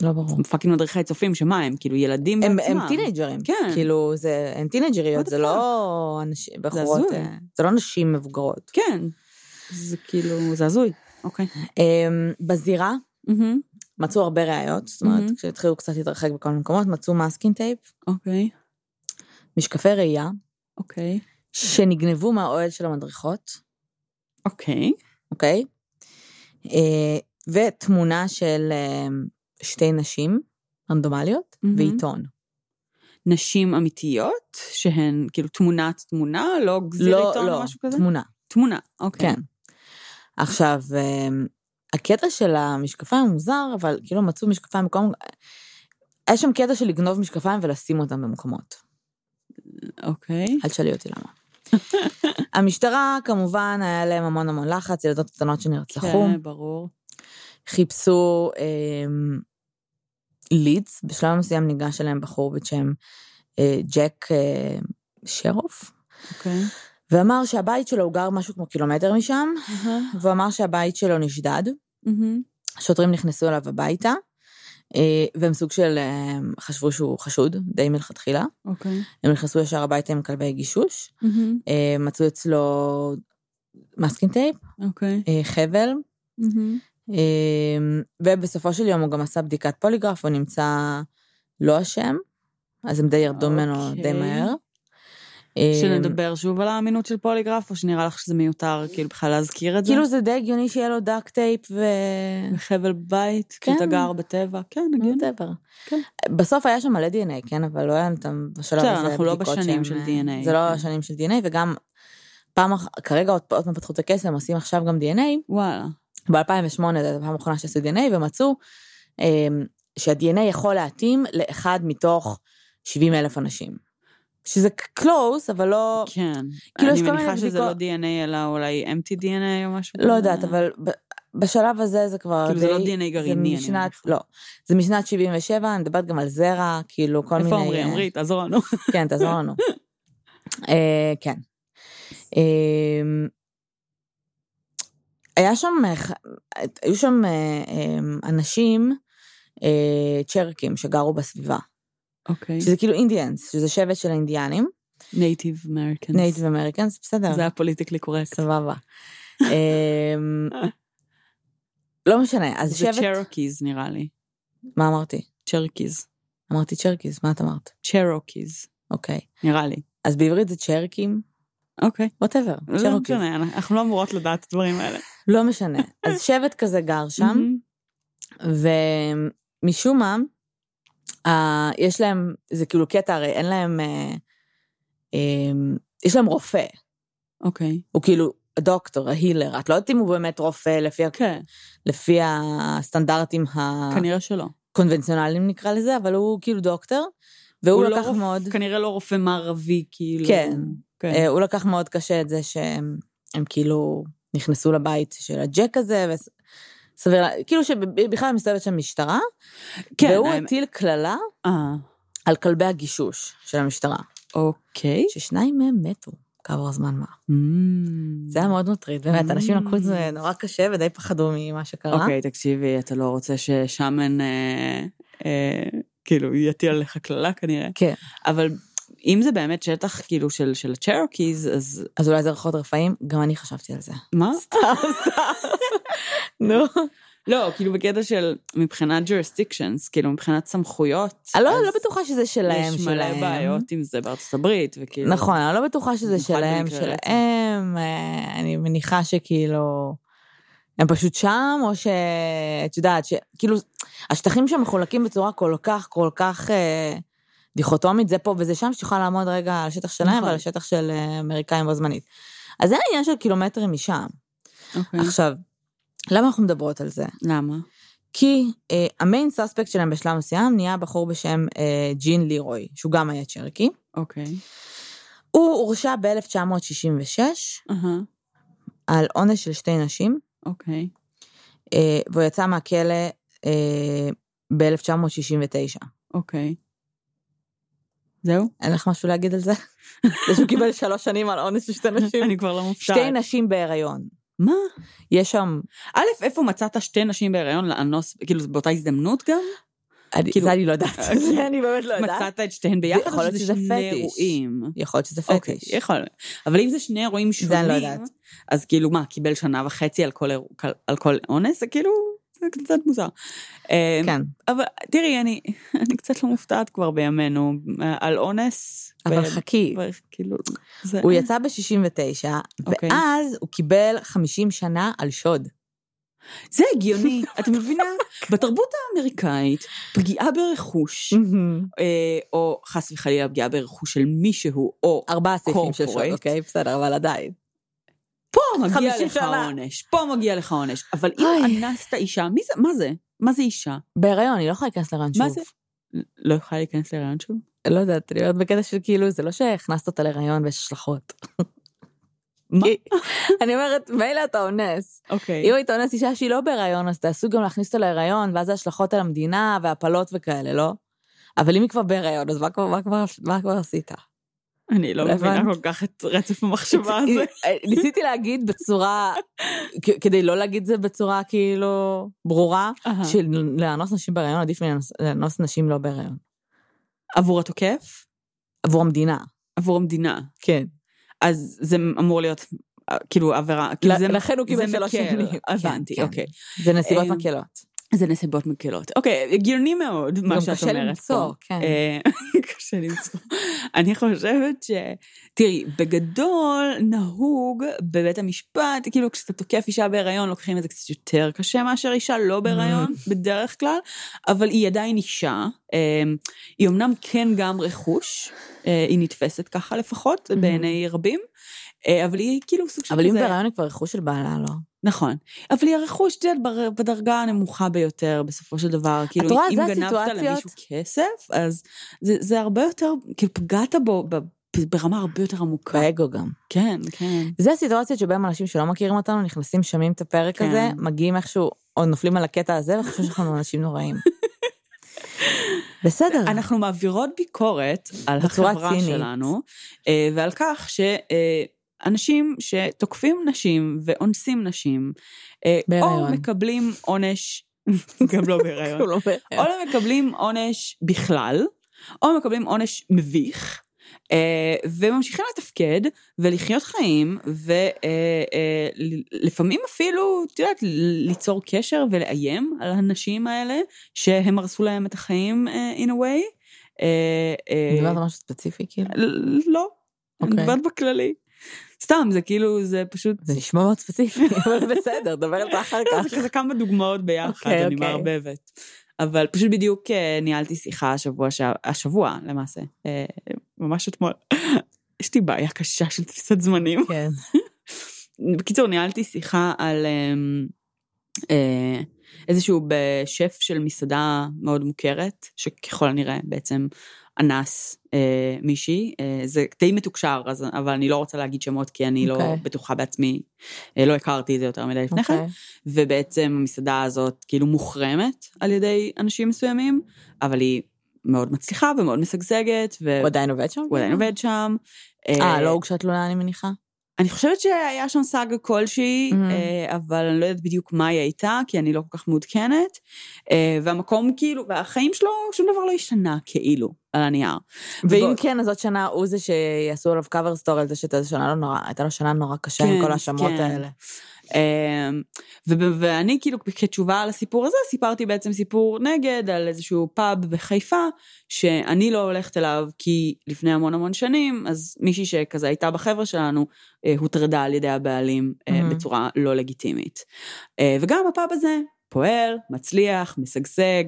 לא ברור. fucking מדריכי צופים, שמה, הם כאילו ילדים הם, בעצמם. הם teenager ים, כן. כאילו, זה, הם teenager יות, זה לא אנשים, בחורות, הזוי. אה, זה לא נשים מבוגרות. כן. זה כאילו, זה הזוי. אוקיי. אמ, בזירה. מצאו הרבה ראיות, זאת אומרת. כשהתחילו קצת להתרחק בכל מיני מקומות, מצאו masking tape, אוקיי. משקפי ראייה, אוקיי. שנגנבו מהאוהל של המדריכות, אוקיי. אוקיי? אה, ותמונה של אה, שתי נשים רנדומליות. ועיתון. נשים אמיתיות, שהן כאילו תמונת תמונה, לא גזיר לא, עיתון לא, או משהו כזה? תמונה, תמונה, אוקיי. כן. עכשיו, אה, הקטע של המשקפיים מוזר, אבל כאילו מצאו משקפיים במקום... היה שם קטע של לגנוב משקפיים ולשים אותם במקומות. אוקיי. אל תשאלי אותי למה. המשטרה, כמובן, היה להם המון המון לחץ, ילדות קטנות שנרצחו. כן, ברור. חיפשו אמ, לידס, בשלב מסוים ניגש אליהם בחור בשם אה, ג'ק אה, שרוף, אוקיי. ואמר שהבית שלו, הוא גר משהו כמו קילומטר משם, והוא אמר שהבית שלו נשדד, מהמם. שוטרים נכנסו אליו הביתה, אה, והם סוג של, אה, חשבו שהוא חשוד, די מלכתחילה. אוקיי. הם נכנסו ישר הביתה עם כלבי גישוש. אה, מצאו אצלו masking tape, אוקיי. אה, חבל, ובסופו של יום הוא גם עשה בדיקת פוליגרף, הוא נמצא לא אשם, אז הם די ירדו ממנו די אוקיי. מהר. אה, שנדבר שוב על האמינות של פוליגרף, או שנראה לך שזה מיותר כאילו בכלל להזכיר את זה? כאילו זה די הגיוני שיהיה לו duct tape ו... חבל בית, כי כן. אתה גר בטבע, כן, הגיוני. כן. בסוף היה שם מלא DNA, כן? אבל לא היה נתן בשלב בסדר, הזה אנחנו לא בדיקות בשנים של אה, DNA, זה לא כן. השנים של DNA, וגם פעם, כרגע עוד פעם פתחו את הקייס, עושים עכשיו גם DNA. וואלה. ב-2008 זו הפעם האחרונה שעשו DNA, ומצאו אה, שה-DNA יכול להתאים לאחד מתוך 70 אלף אנשים. שזה קלוס, אבל לא... כן. כאילו, אני מניחה שזה לא בדיקות- DNA, אלא אולי empty DNA או משהו לא יודעת, אבל בשלב הזה זה כבר כאילו, די... זה לא DNA גרעיני, אני משנת, מניחה. לא. זה משנת 77, אני מדברת גם על זרע, כאילו כל מיני... איפה עמרי? אה, עמרי, תעזור לנו. כן, תעזור לנו. אה, כן. אה, היה שם, אה, היו שם אנשים, צ'רקים, שגרו בסביבה. אוקיי. שזה כאילו Indians, שזה שבט של האינדיאנים, Native Americans. Native Americans, בסדר, זה היה politically correct. סבבה. אה, לא משנה, אז זה שבט, Cherokees נראה לי. מה אמרתי? צ'רקיז. אמרתי צ'רקיז, מה את אמרת? Cherokees. אוקיי. נראה לי. אז בעברית זה צ'רקים, אוקיי. ווטאבר, לא צ'רקיז. משנה, אנחנו לא אמורות לדעת את הדברים האלה. לא משנה. אז שבט כזה גר שם. ומשום מה, אה, יש להם, זה כאילו קטע, הרי אין להם, אה, אה, יש להם רופא, אוקיי. הוא כאילו הדוקטור, ההילר, את לא יודעת אם הוא באמת רופא לפי, ה- כן, לפי הסטנדרטים כנראה שלא. הקונבנציונליים נקרא לזה, אבל הוא כאילו דוקטור, והוא הוא לא לקח רופ- מאוד, כנראה לא רופא מערבי, כאילו. כן. כן. אה, הוא לקח מאוד קשה את זה שהם הם כאילו נכנסו לבית של הג'ק הזה, וסביר, לה- כאילו שבכלל מסתובבת שם משטרה, כן, והוא הטיל קללה אה, על כלבי הגישוש של המשטרה, אוקיי. ששניים מהם מתו כעבור זמן מה. Mm. זה היה מאוד מטריד, באמת, אנשים לקחו את זה Mm. נורא קשה ודי פחדו ממה שקרה. אוקיי, תקשיבי, אתה לא רוצה ששמן, אה, אה, כאילו, יטיל עליך קללה כנראה. כן. אבל אם זה באמת שטח, כאילו, של של ה Cherokees, אז אז אולי זה רוחות רפאים, גם אני חשבתי על זה. מה? נו. לא, כאילו בקטע של מבחינת jurisdictions, כאילו מבחינת סמכויות. אני לא אז לא בטוחה שזה שלהם, יש מלא. בעיות עם זה בארצות הברית, וכאילו... נכון, אני לא בטוחה שזה שלהם. שלהם, אה, אני מניחה שכאילו, הם פשוט שם, או שאת יודעת, שכאילו, השטחים שם מחולקים בצורה כל כך, כל כך אה, דיכוטומית, זה פה וזה שם, שתוכל לעמוד רגע על השטח שלהם נכון. ועל השטח של אה, אמריקאים בו זמנית. אז זה העניין של קילומטרים משם. אוקיי. עכשיו, למה אנחנו מדברות על זה? למה? כי אה, המיין סאספקט שלהם בשלב מסוים נהיה בחור בשם אה, ג'ין לירוי, שהוא גם היה צ'רקי. אוקיי. הוא הורשע ב-1966 אהה, על עונש של שתי נשים, אוקיי. אה, והוא יצא מהכלא אה, ב-1969. אוקיי. זהו? אין לך משהו להגיד על זה? זה שהוא קיבל שלוש שנים על עונש של שתי נשים. אני כבר לא מופתעת. שתי נשים בהיריון. מה? יש שם, א', איפה מצאת שתי נשים בהיריון לאנוס, כאילו, באותה הזדמנות גם? אני- כאילו- זה אני לא יודעת, זה אני באמת לא יודעת. מצאת את שתיהן ביחד, יכול להיות שזה שני. אירועים? יכול להיות שזה אוקיי, פטיש. יכול. אבל אם זה שני אירועים שונים, לא יודעת. אז כאילו מה, קיבל שנה וחצי על כל, אירוע- על כל אונס? זה כאילו, זה קצת מוזר. אה, כן, אבל תראי, אני, אני קצת לא מופתעת כבר בימינו אה, על אונס. אבל ו- חכי, ו- כאילו, זה... הוא יצא ב-69, אוקיי. ואז הוא קיבל 50 שנה על שוד. זה הגיוני, את מבינה? בתרבות האמריקאית, פגיעה ברכוש, אה, או חס וחלילה פגיעה ברכוש של מישהו, או ארבעה סעיפים של שוד. אוקיי? בסדר, אבל עדיין. פה מגיע 50 לך שנה. עונש, פה מגיע לך עונש. אבל אם. אנסת אישה, מי זה, מה זה? מה זה אישה? בהיריון, היא לא יכולה להיכנס להיריון שוב. מה זה? לא יכולה להיכנס להיריון שוב? לא יודעת, אני אומרת בקטע של כאילו, זה לא שהכנסת אותה להיריון ויש השלכות. מה? אני אומרת, מילא אתה אונס. אוקיי. אם היית אונס אישה שהיא לא בהיריון, אז תעשו גם להכניס אותה להיריון, ואז ההשלכות על המדינה והפלות וכאלה, לא? אבל אם היא כבר בהיריון, אז מה כבר, מה כבר, מה כבר עשית? אני לא לא מבינה. כל כך את רצף המחשבה הזה. ניסיתי להגיד בצורה, כדי לא להגיד זה בצורה כאילו ברורה, אהה. שלאנוס נשים בהיריון עדיף לאנוס- לאנוס נשים לא בהיריון. עבור התוקף? עבור המדינה. עבור המדינה. כן. אז זה אמור להיות, אה, כאילו, עבירה, כאילו זה... לכן הוא קיבל שלוש. שנים. הבנתי, כן, כן. אוקיי. זה נסיבות מקלות. זה נסיבות מקלות. אוקיי, הגיוני מאוד, מה גם שאת קשה אומרת למצוא, פה. כן. אה, קשה למצוא. אני חושבת ש... תראי, בגדול נהוג בבית המשפט, כאילו כשאתה תוקף אישה בהיריון, לוקחים את זה קצת יותר קשה מאשר אישה לא בהיריון, בדרך כלל, אבל היא עדיין אישה. אה, היא אמנם כן גם רכוש, אה, היא נתפסת ככה לפחות, בעיני רבים, אבל היא כאילו סוג של אבל אם כזה... בהיריון היא כבר רכוש של בעלה, לא? נכון. אבל היא הרכוש, את יודעת, בדרגה הנמוכה ביותר, בסופו של דבר. כאילו, רואה, אם זה גנבת הסיטואציות- למישהו כסף, אז זה, זה הרבה יותר, כאילו, פגעת בו ב- ברמה הרבה יותר עמוקה. באגו גם. כן, כן. זה הסיטואציות שבהם אנשים שלא מכירים אותנו נכנסים, שומעים את הפרק כן. הזה, מגיעים איכשהו, או נופלים על הקטע הזה, וחושבים שאנחנו אנשים נוראים. בסדר. אנחנו מעבירות ביקורת על החברה צינית. שלנו, אה, ועל כך שאנשים שתוקפים נשים ואונסים נשים, אה, או בהיריון. מקבלים עונש, גם לא בהיריון, לא או בהיריון. לא מקבלים עונש בכלל, או מקבלים עונש מביך, אה, וממשיכים לתפקד ולחיות חיים, ולפעמים אפילו, את יודעת, ליצור קשר ולאיים על הנשים האלה, שהם הרסו להם את החיים אה, in a way. אה, אה, דיברת על משהו ספציפי, כאילו? לא, אני אוקיי. מדברת בכללי. סתם, זה כאילו, זה פשוט... זה נשמע מאוד ספציפי, אבל בסדר, דבר על זה אחר לא, כך. זה כזה כמה דוגמאות ביחד, אוקיי, אני אוקיי. מערבבת. אבל פשוט בדיוק אה, ניהלתי שיחה השבוע, השבוע למעשה, אה, ממש אתמול. יש לי בעיה קשה של תפיסת זמנים. כן. בקיצור, ניהלתי שיחה על אה, איזשהו שף של מסעדה מאוד מוכרת, שככל הנראה בעצם אנס אה, מישהי. אה, זה די מתוקשר, אז, אבל אני לא רוצה להגיד שמות כי אני לא אוקיי. בטוחה בעצמי, אה, לא הכרתי את זה יותר מדי לפני כן. אוקיי. ובעצם המסעדה הזאת כאילו מוחרמת על ידי אנשים מסוימים, אבל היא מאוד מצליחה ומאוד משגשגת, והוא הוא עדיין עובד שם? עדיין עובד שם. אה, לא הוגשה תלונה, אני מניחה? אני חושבת שהיה שם סאגה כלשהי, Mhm. אה, אבל אני לא יודעת בדיוק מה היא הייתה, כי אני לא כל כך מעודכנת. אה, והמקום כאילו, והחיים שלו, שום דבר לא השתנה כאילו, על הנייר. ואם ובוא- כן, אז עוד שנה הוא זה שיעשו עליו cover story על זה שהייתה שנה לא נורא, הייתה לו שנה נורא קשה עם כן, כל ההאשמות כן. האלה. אמ, ואני כאילו כתשובה על הסיפור הזה סיפרתי בעצם סיפור נגד על איזשהו פאב בחיפה שאני לא הולכת אליו כי לפני המון המון שנים אז מישהי שכזה הייתה בחבר'ה שלנו אה, הוטרדה על ידי הבעלים Mhm. בצורה לא לגיטימית. אה, וגם הפאב הזה פועל, מצליח, משגשג,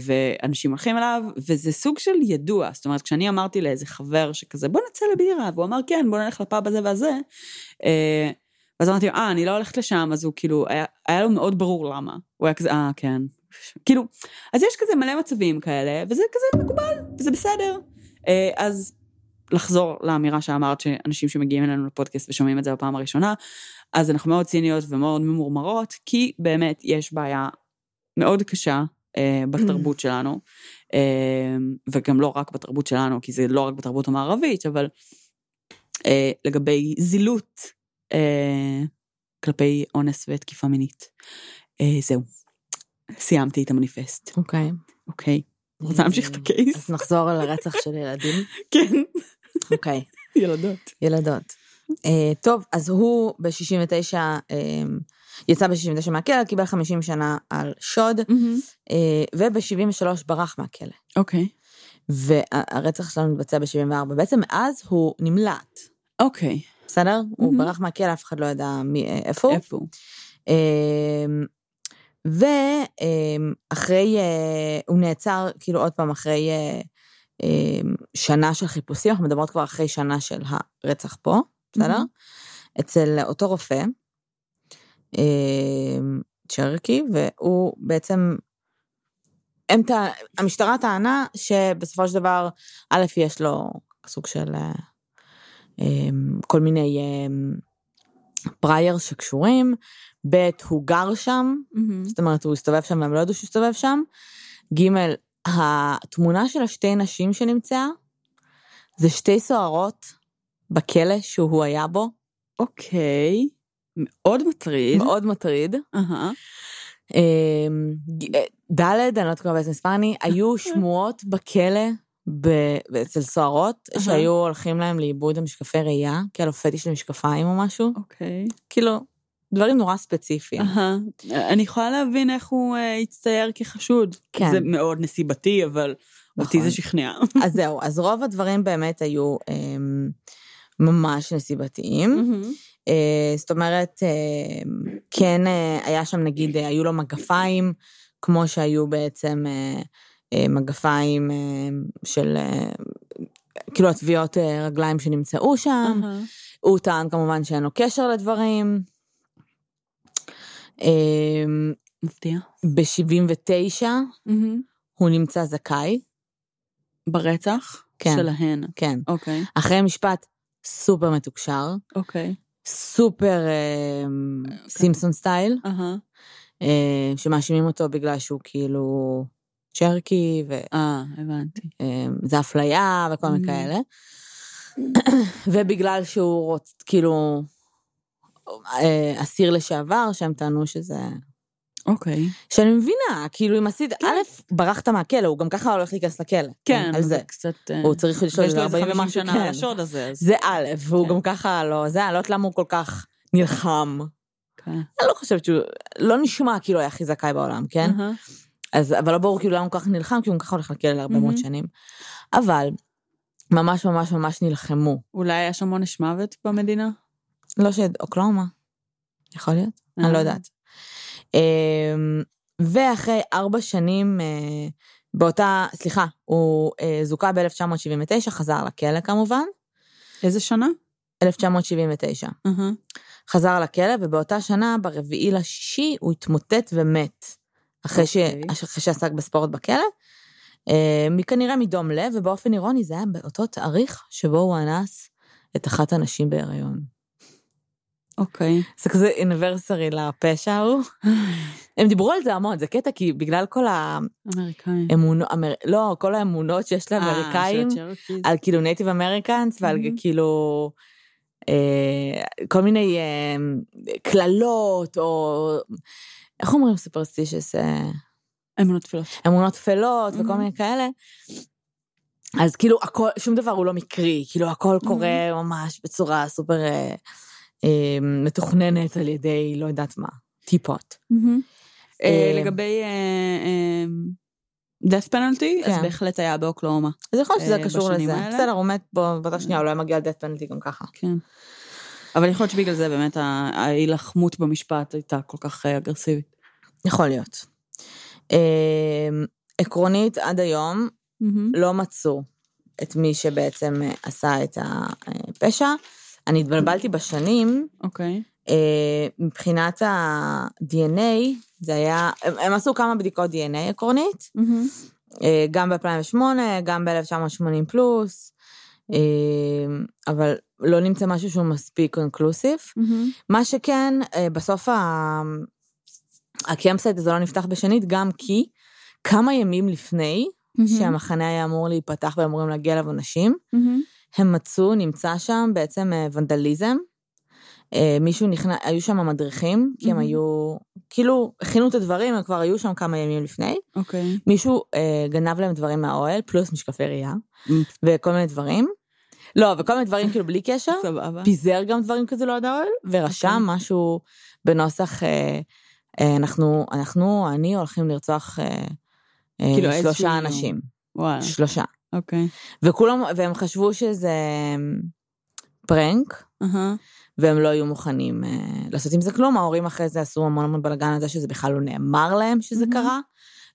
ואנשים הולכים אליו, וזה סוג של ידוע. זאת אומרת, כשאני אמרתי לאיזה חבר שכזה, בוא נצא לבירה, והוא אמר, כן, בוא נלך לפאב הזה והזה, ואז אמרתי לו, אה, אני לא הולכת לשם, אז הוא כאילו, היה, היה לו מאוד ברור למה. הוא היה כזה, אה, כן. כאילו, אז יש כזה מלא מצבים כאלה, וזה כזה מקובל, וזה בסדר. אה, אז לחזור לאמירה שאמרת שאנשים שמגיעים אלינו לפודקאסט ושומעים את זה בפעם הראשונה, אז אנחנו מאוד ציניות ומאוד ממורמרות, כי באמת יש בעיה מאוד קשה אה, בתרבות שלנו, אה, וגם לא רק בתרבות שלנו, כי זה לא רק בתרבות המערבית, אבל לגבי זילות אה, כלפי אונס ותקיפה מינית. אה, זהו, סיימתי את המניפסט, אוקיי. אוקיי? רוצה להמשיך את הקייס? אז נחזור על הרצח של ילדים. כן, אוקיי. ילדות. ילדות. אה, טוב, אז הוא ב-69, יצא ב-69 מהכלא, קיבל 50 שנה על שוד, אה, וב-73 ברח מהכלא. אוקיי. והרצח שלנו מתבצע ב-74. בעצם מאז הוא נמלט, אוקיי, בסדר? הוא מהמם. ברח מהכלא, אף אחד לא ידע מי- אה, איפה הוא. איפה הוא? אמ, ואחרי, אה, הוא נעצר כאילו עוד פעם אחרי אה, אמ, שנה של חיפושים, אנחנו מדברות כבר אחרי שנה של הרצח פה, בסדר? מהמם. אצל אותו רופא, אמ, צ'רקי, והוא בעצם, הם. המשטרה טענה שבסופו של דבר, א', יש לו סוג של אמ, כל מיני אמ, פרייר שקשורים, ב', הוא גר שם, זאת אומרת, הוא הסתובב שם והם לא ידעו שהוא הסתובב שם. ג', התמונה של השתי נשים שנמצאה, זה שתי סוהרות בכלא שהוא היה בו, אוקיי, מאוד מטריד. מאוד מטריד. אמ, אה, ד', אני לא יודעת כבר באיזה מספר אני, היו שמועות בכלא אצל סוהרות, אהה. שהיו הולכים להם לאיבוד המשקפי ראייה, כי היה לו פטיש למשקפיים או משהו. אוקיי. כאילו, דברים נורא ספציפיים. אהה. אני יכולה להבין איך הוא אה, הצטייר כחשוד. כן. זה מאוד נסיבתי, אבל אותי נכון. זה שכנע. אז זהו, אז רוב הדברים באמת היו אמ, ממש נסיבתיים. מהמם. אה, זאת אומרת, אה, כן אה, היה שם נגיד, אה, היו לו מגפיים, כמו שהיו בעצם אה, מגפיים אה, של, אה, כאילו הטביעות אה, רגליים שנמצאו שם. הוא טען כמובן שאין לו קשר לדברים. אה, מפתיע. ב-79 מהמם. הוא נמצא זכאי, ברצח? כן. שלהן. כן. אוקיי. אחרי משפט סופר מתוקשר, אוקיי. סופר אה, סימפסון סטייל, אהה. אה, שמאשימים אותו בגלל שהוא כאילו צ'רקי, אה, הבנתי. וזה אפליה וכל מיני Mm. כאלה. ובגלל שהוא רוצ... כאילו, אה, אסיר לשעבר, שהם טענו שזה... אוקיי. שאני מבינה, כאילו אם עשית, כן. א', ברחת מהכלא, הוא גם ככה הולך להיכנס לכלא. כן, על זה. קצת... אה, הוא צריך לו איזה איזה 40 50 ומשהו, שנה כן. על השוד הזה, אז... זה א', והוא כן. גם ככה לא, זה, אני לא יודעת למה הוא כל כך נלחם. כן. אני לא חושבת שהוא, לא נשמע כאילו היה הכי זכאי בעולם, כן? אהה. אז, אבל לא ברור כאילו למה הוא כל כך נלחם, כי הוא ככה הולך לכלא להרבה מאוד מהמם. שנים. אבל, ממש ממש ממש נלחמו. אולי היה שם עונש מוות במדינה? לא ש... אוקלאומה. יכול להיות? אני לא אה. יודעת. אמ, ואחרי ארבע שנים, אה, באותה, סליחה, הוא אה, זוכה ב-1979, חזר לכלא כמובן, איזה שנה? 1979. אהה. חזר לכלא, ובאותה שנה, ברביעי לשישי, הוא התמוטט ומת. אחרי, ש... אוקיי. אחרי שעסק בספורט בכלא. אה, כנראה מדום לב, ובאופן אירוני זה היה באותו תאריך שבו הוא אנס את אחת הנשים בהיריון. אוקיי. זה כזה אוניברסרי לפשע ההוא. הם דיברו על זה המון, זה קטע, כי בגלל כל אמריקאים. האמונות, אמר... לא, כל האמונות שיש אה, לאמריקאים, הצ'רקיז. על כאילו Native Americans, ועל מהמם. כאילו אה, כל מיני אה, קללות, או איך אומרים סופרסטישס? אה, אמונות תפילות. אמונות טפלות וכל מהמם. מיני כאלה. אז כאילו הכל, שום דבר הוא לא מקרי, כאילו הכל מהמם. קורה ממש בצורה סופר אה, אה, מתוכננת על ידי לא יודעת מה, טיפות. אה, אה, לגבי death penalty, אז כן. בהחלט היה באוקלאומה. אז יכול להיות שזה קשור לזה. האלה? בסדר, הוא מת בו באותה שנייה, הוא לא היה מגיע לדאט פנלטי גם ככה. כן. אבל יכול להיות שבגלל זה באמת ההילחמות במשפט הייתה כל כך אה, אגרסיבית. יכול להיות. אה, עקרונית, עד היום לא מצאו את מי שבעצם אה, עשה את הפשע. אני התבלבלתי בשנים, אוקיי. אה, מבחינת ה-DNA, זה היה, הם, עשו כמה בדיקות DNA עקרונית, אה, גם ב-2008, גם ב-1980 פלוס, אה, אבל לא נמצא משהו שהוא מספיק conclusive. מה שכן, אה, בסוף ה- ה campsite הזה לא נפתח בשנית, גם כי כמה ימים לפני שהמחנה היה אמור להיפתח ואמורים להגיע אליו אנשים, הם מצאו, נמצא שם בעצם אה, ונדליזם. אה, מישהו נכנס, היו שם מדריכים, כי הם מהמם. היו, כאילו, הכינו את הדברים, הם כבר היו שם כמה ימים לפני. אוקיי. מישהו אה, גנב להם דברים מהאוהל, פלוס משקפי ראייה, וכל מיני דברים. לא, וכל מיני דברים כאילו בלי קשר. סבבה. פיזר גם דברים כזה ליד האוהל, ורשם אוקיי. משהו בנוסח, אה, אה, אנחנו, אנחנו, אני הולכים לרצוח אה, אה, כאילו שלושה אנשים. וואלה. שלושה. אוקיי. וכולם, והם חשבו שזה פרנק, אהה. והם לא היו מוכנים אה, לעשות עם זה כלום. ההורים אחרי זה עשו המון המון בלאגן על זה שזה בכלל לא נאמר להם שזה מהמם. קרה,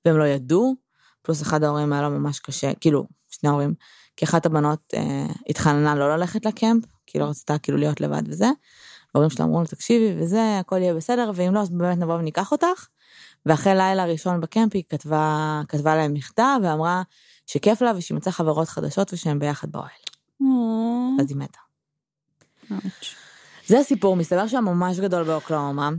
והם לא ידעו. פלוס אחד ההורים היה לו ממש קשה, כאילו, שני ההורים, כי אחת הבנות אה, התחננה לא ללכת לקמפ, כי לא רצתה כאילו להיות לבד וזה. ההורים שלה אמרו לו, תקשיבי, וזה, הכל יהיה בסדר, ואם לא, אז באמת נבוא וניקח אותך. ואחרי לילה ראשון בקמפ היא כתבה, כתבה להם מכתב ואמרה שכיף לה ושהיא מצאה חברות חדשות ושהם ביחד באוהל. או, אז היא מתה. אאוץ'. זה הסיפור, מסתבר שהיה ממש גדול באוקלאומה,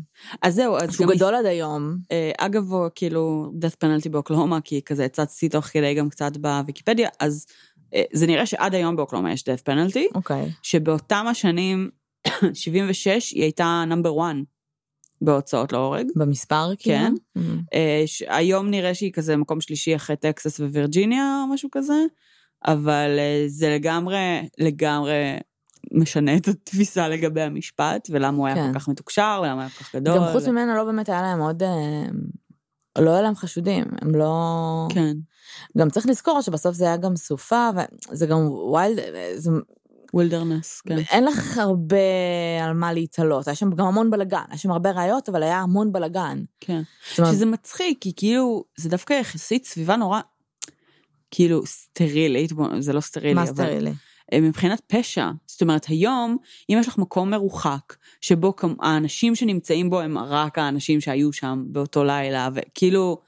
אז זהו, אז שהוא גדול עד היום. אה, אגב, כאילו, death penalty באוקלהומה, כי כזה הצצתי תוך כדי גם קצת בוויקיפדיה, אז זה נראה שעד היום באוקלהומה יש death penalty, אוקיי. שבאותם השנים, 76, היא הייתה נאמבר 1 בהוצאות להורג. במספר, כאילו? כן. Mm. אה, ש- היום נראה שהיא כזה מקום שלישי אחרי טקסס ווירג'יניה או משהו כזה, אבל אה, זה לגמרי, לגמרי משנה את התפיסה לגבי המשפט, ולמה הוא היה כן. כל כך מתוקשר, ולמה הוא היה כל כך גדול. גם חוץ ממנו לא באמת היה להם עוד... לא היה להם חשודים, הם לא... כן. גם צריך לזכור שבסוף זה היה גם סופה, וזה גם wild, זה... wilderness, כן. אין לך הרבה על מה להתלות, היה שם גם המון בלאגן, היה שם הרבה ראיות, אבל היה המון בלאגן. כן. אומרת, שזה מצחיק, כי כאילו, זה דווקא יחסית סביבה נורא, כאילו, סטרילית, זה לא סטרילי, מה אבל... סטרילי? אה, מבחינת פשע. זאת אומרת, היום, אם יש לך מקום מרוחק, שבו האנשים שנמצאים בו הם רק האנשים שהיו שם באותו לילה, וכאילו,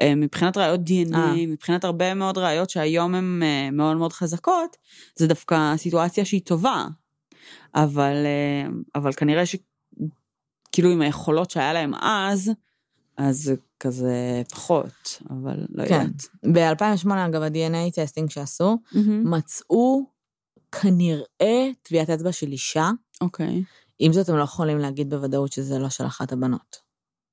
אה, מבחינת ראיות DNA, אה. מבחינת הרבה מאוד ראיות שהיום הן מאוד מאוד חזקות, זה דווקא סיטואציה שהיא טובה. אבל, אבל כנראה שכאילו עם היכולות שהיה להם אז, אז זה כזה פחות, אבל לא כן. יודעת. ב-2008, אגב, ה-DNA טסטינג שעשו, מהמם. מצאו כנראה טביעת אצבע של אישה, אוקיי, עם זאת הם לא יכולים להגיד בוודאות שזה לא של אחת הבנות.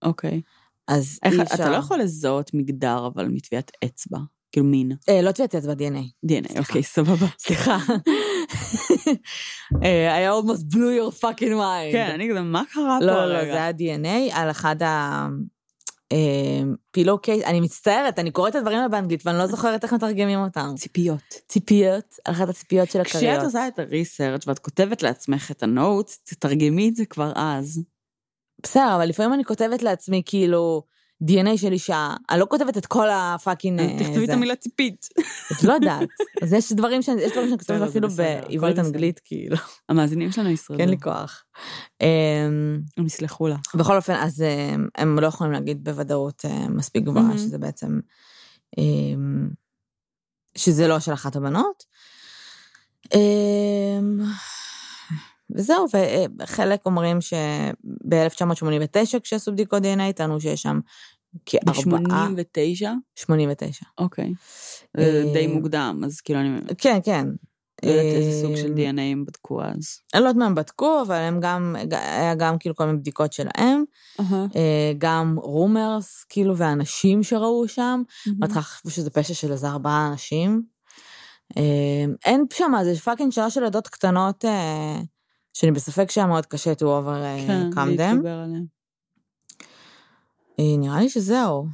אוקיי. אז איך, אי אתה אפשר... לא יכול לזהות מגדר, אבל מטביעת אצבע. כאילו מין. אה, לא טביעת אצבע, DNA. DNA, אוקיי, סבבה. סליחה. אה, I almost blew your fucking mind. כן, אני כזה, מה קרה פה לא, לא, לא, רגע? זה היה DNA על אחד ה... pillow case, אני מצטערת, אני קוראת את הדברים האלה באנגלית ואני לא זוכרת איך מתרגמים אותם. ציפיות. ציפיות, אחת הציפיות של כשאת הכריות. עושה את ה research ואת כותבת לעצמך את ה notes, תתרגמי את זה כבר אז. בסדר, אבל לפעמים אני כותבת לעצמי כאילו DNA של אישה, אני לא כותבת את כל ה fucking... אה, תכתבי את. המילה ציפית. אז לא יודעת. אז יש דברים שאני יש דברים שאני כותבת אפילו בעברית. אנגלית, כאילו. המאזינים שלנו ישרדו. כן לי כוח. אמ, הם יסלחו לך. בכל אופן, אז אמ, הם לא יכולים להגיד בוודאות אה, מספיק גבוהה. שזה בעצם... אמ, שזה לא של אחת הבנות. אמ, וזהו, וחלק אומרים שב-1989, כשעשו בדיקות DNA, טענו שיש שם כארבעה... ב-89? 89. אוקיי. זה די אה, מוקדם, אז כאילו אני לא כן, כן. יודעת איזה סוג של DNA הם בדקו אז. אני לא יודעת מה הם בדקו, אבל הם גם, היה גם כאילו כל מיני בדיקות שלהם, אה, גם rumors, כאילו, ואנשים שראו שם, בהתחלה חשבו שזה פשע של איזה ארבעה אנשים. אה, אין שם, זה פאקינג שאלה של עדות קטנות, אה, שאני בספק שהיה מאוד קשה to over כן, come them. להתגבר עליהם. אה, נראה לי שזהו.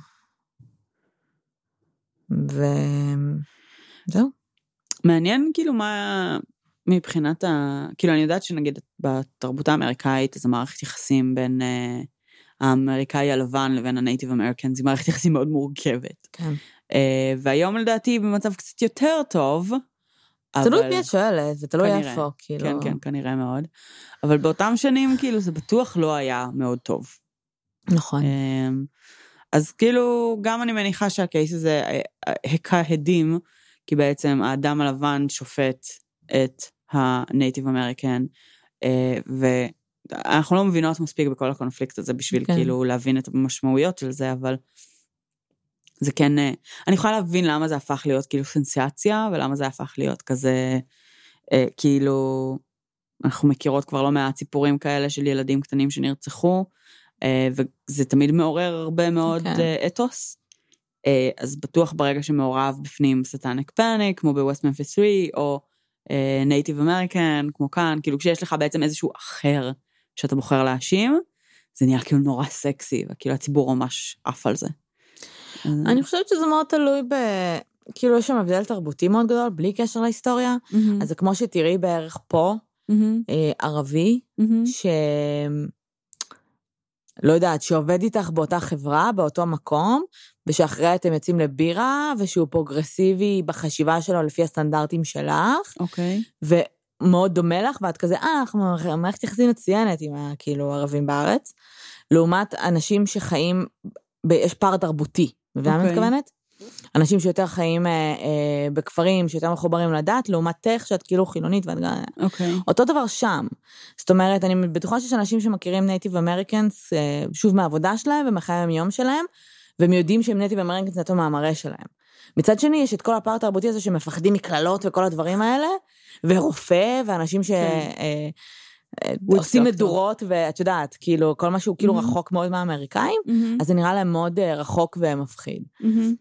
וזהו. מעניין כאילו מה מבחינת ה... כאילו אני יודעת שנגיד בתרבות האמריקאית אז המערכת יחסים בין אה, האמריקאי הלבן לבין הנייטיב אמריקאנס היא מערכת יחסים מאוד מורכבת. כן. אה, והיום לדעתי היא במצב קצת יותר טוב. תלוי אבל- מי את שואלת, ותלוי כנראה. איפה, כאילו. כן, כן, כנראה מאוד. אבל באותם שנים כאילו זה בטוח לא היה מאוד טוב. נכון. אמ, אז כאילו, גם אני מניחה שה case הזה אה, אה, הכה הדים, כי בעצם האדם הלבן שופט את ה native American, ואנחנו לא מבינות מספיק בכל הקונפליקט הזה בשביל כן. כאילו להבין את המשמעויות של זה, אבל זה כן, אה, אני יכולה להבין למה זה הפך להיות כאילו סנסציה, ולמה זה הפך להיות כזה, אה, כאילו, אנחנו מכירות כבר לא מעט סיפורים כאלה של ילדים קטנים שנרצחו, אה, וזה תמיד מעורר הרבה מאוד כן. אה, אתוס. אה, אז בטוח ברגע שמעורב בפנים satanic panic, כמו בווסט ממפיס 3, או native American, כמו כאן, כאילו כשיש לך בעצם איזשהו אחר שאתה בוחר להאשים, זה נהיה כאילו נורא סקסי, וכאילו הציבור ממש עף על זה. אני חושבת שזה מאוד תלוי ב... כאילו, יש שם הבדל תרבותי מאוד גדול, בלי קשר להיסטוריה. מהמם, אז זה כמו שתראי בערך פה, מהמם, אה, ערבי, מהמם. לא יודעת, שעובד איתך באותה חברה, באותו מקום, ושאחריה אתם יוצאים לבירה, ושהוא פרוגרסיבי בחשיבה שלו לפי הסטנדרטים שלך, אוקיי. ומאוד דומה לך, ואת כזה, אה, אנחנו מערכת יחסים מצוינת עם הכאילו ערבים בארץ, לעומת אנשים שחיים, ב... יש פער תרבותי, מבינה מה אני אוקיי. מתכוונת? אנשים שיותר חיים אה, אה, בכפרים, שיותר מחוברים לדת, לעומתך שאת כאילו חילונית ואת גם... אוקיי. אותו דבר שם. זאת אומרת, אני בטוחה שיש אנשים שמכירים native Americans, שוב, מהעבודה שלהם ומחיי היום שלהם, והם יודעים שהם native Americans נטו מהמראה שלהם. מצד שני, יש את כל הפער התרבותי הזה שמפחדים מקללות וכל הדברים האלה, ורופא, ואנשים ש... כן. אה, אה, Witch עושים doctor. מדורות, ואת יודעת, כאילו, כל מה שהוא כאילו Mhm. רחוק מאוד מהאמריקאים, מהמם, אז זה נראה להם מאוד אה, רחוק ומפחיד. מהמם.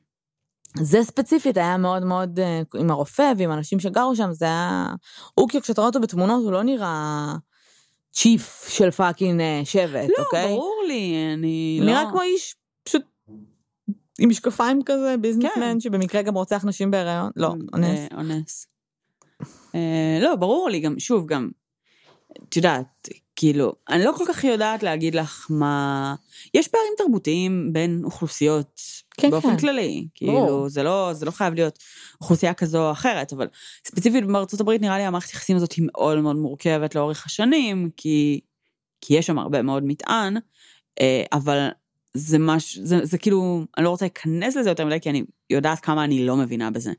זה ספציפית היה מאוד מאוד, אה, עם הרופא ועם אנשים שגרו שם, זה היה... הוא כאילו, כשאתה רואה אותו בתמונות, הוא לא נראה chief של fucking אה, שבט, לא, אוקיי? ברור לי, אני הוא לא... נראה כמו איש פשוט עם משקפיים כזה, businessman, שבמקרה גם רוצח נשים בהיריון. לא, אונס. אה, אונס. אה, לא, ברור לי, גם, שוב, גם, את יודעת, כאילו, אני לא כל כך יודעת להגיד לך מה... יש פערים תרבותיים בין אוכלוסיות כן, באופן כן. כללי. כאילו, זה לא, זה לא חייב להיות אוכלוסייה כזו או אחרת, אבל ספציפית בארצות הברית נראה לי המערכת יחסים הזאת היא מאוד מאוד מורכבת לאורך השנים, כי, כי יש שם הרבה מאוד מטען, אה, אבל זה מש... זה, זה כאילו, אני לא רוצה להיכנס לזה יותר מדי, כי אני יודעת כמה אני לא מבינה בזה.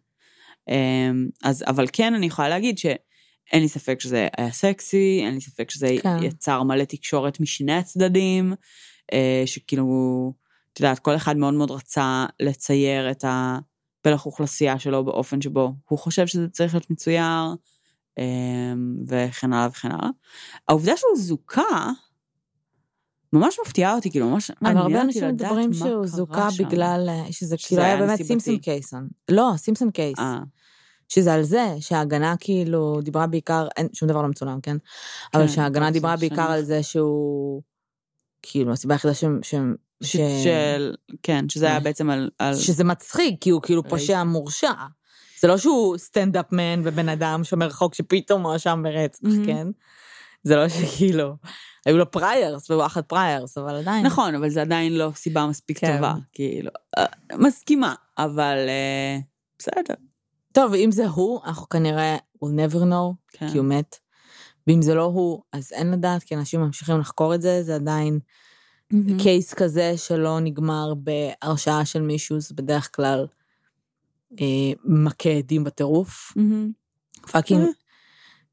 אה, אז, אבל כן, אני יכולה להגיד שאין לי ספק שזה היה סקסי, אין לי ספק שזה כן. יצר מלא תקשורת משני הצדדים, אה, שכאילו, את יודעת, כל אחד מאוד מאוד רצה לצייר את הפלח אוכלוסייה שלו באופן שבו הוא חושב שזה צריך להיות מצויר, אה, וכן הלאה וכן הלאה. העובדה שהוא זוכה, ממש מפתיעה אותי, כאילו, ממש אבל הרבה מעניין אותי אנשים לדעת מדברים מה שהוא קרה זוכה שם. בגלל אה, שזה כאילו היה היה באמת. סימפסון קייסון. לא, סימפסון קייס. אה, שזה על זה שההגנה כאילו דיברה בעיקר, אין שום דבר לא מצולם, כן? אבל כן, שההגנה טוב, דיברה בעיקר שנים. על זה שהוא, כאילו, הסיבה היחידה ש... ש... ש... ש... של, כן, שזה היה מה? בעצם על... על... שזה מצחיק, כי הוא כאילו. פושע מורשע. זה לא שהוא standup man ובן אדם שומר חוק שפתאום מואשם ברצח, מהמם. כן? זה לא שכאילו, היו לו priors וואחד priors, אבל עדיין. נכון, אבל זה עדיין לא סיבה מספיק כן. טובה, כאילו, אה, מסכימה, אבל אה, בסדר, טוב, אם זה הוא, אנחנו כנראה, we'll never know, כן. כי הוא מת. ואם זה לא הוא, אז אין לדעת, כי אנשים ממשיכים לחקור את זה, זה עדיין מהמם. case כזה שלא נגמר בהרשעה של מישהו, זה בדרך כלל אה, מכה הדים בטירוף. מהמם. fucking, אה.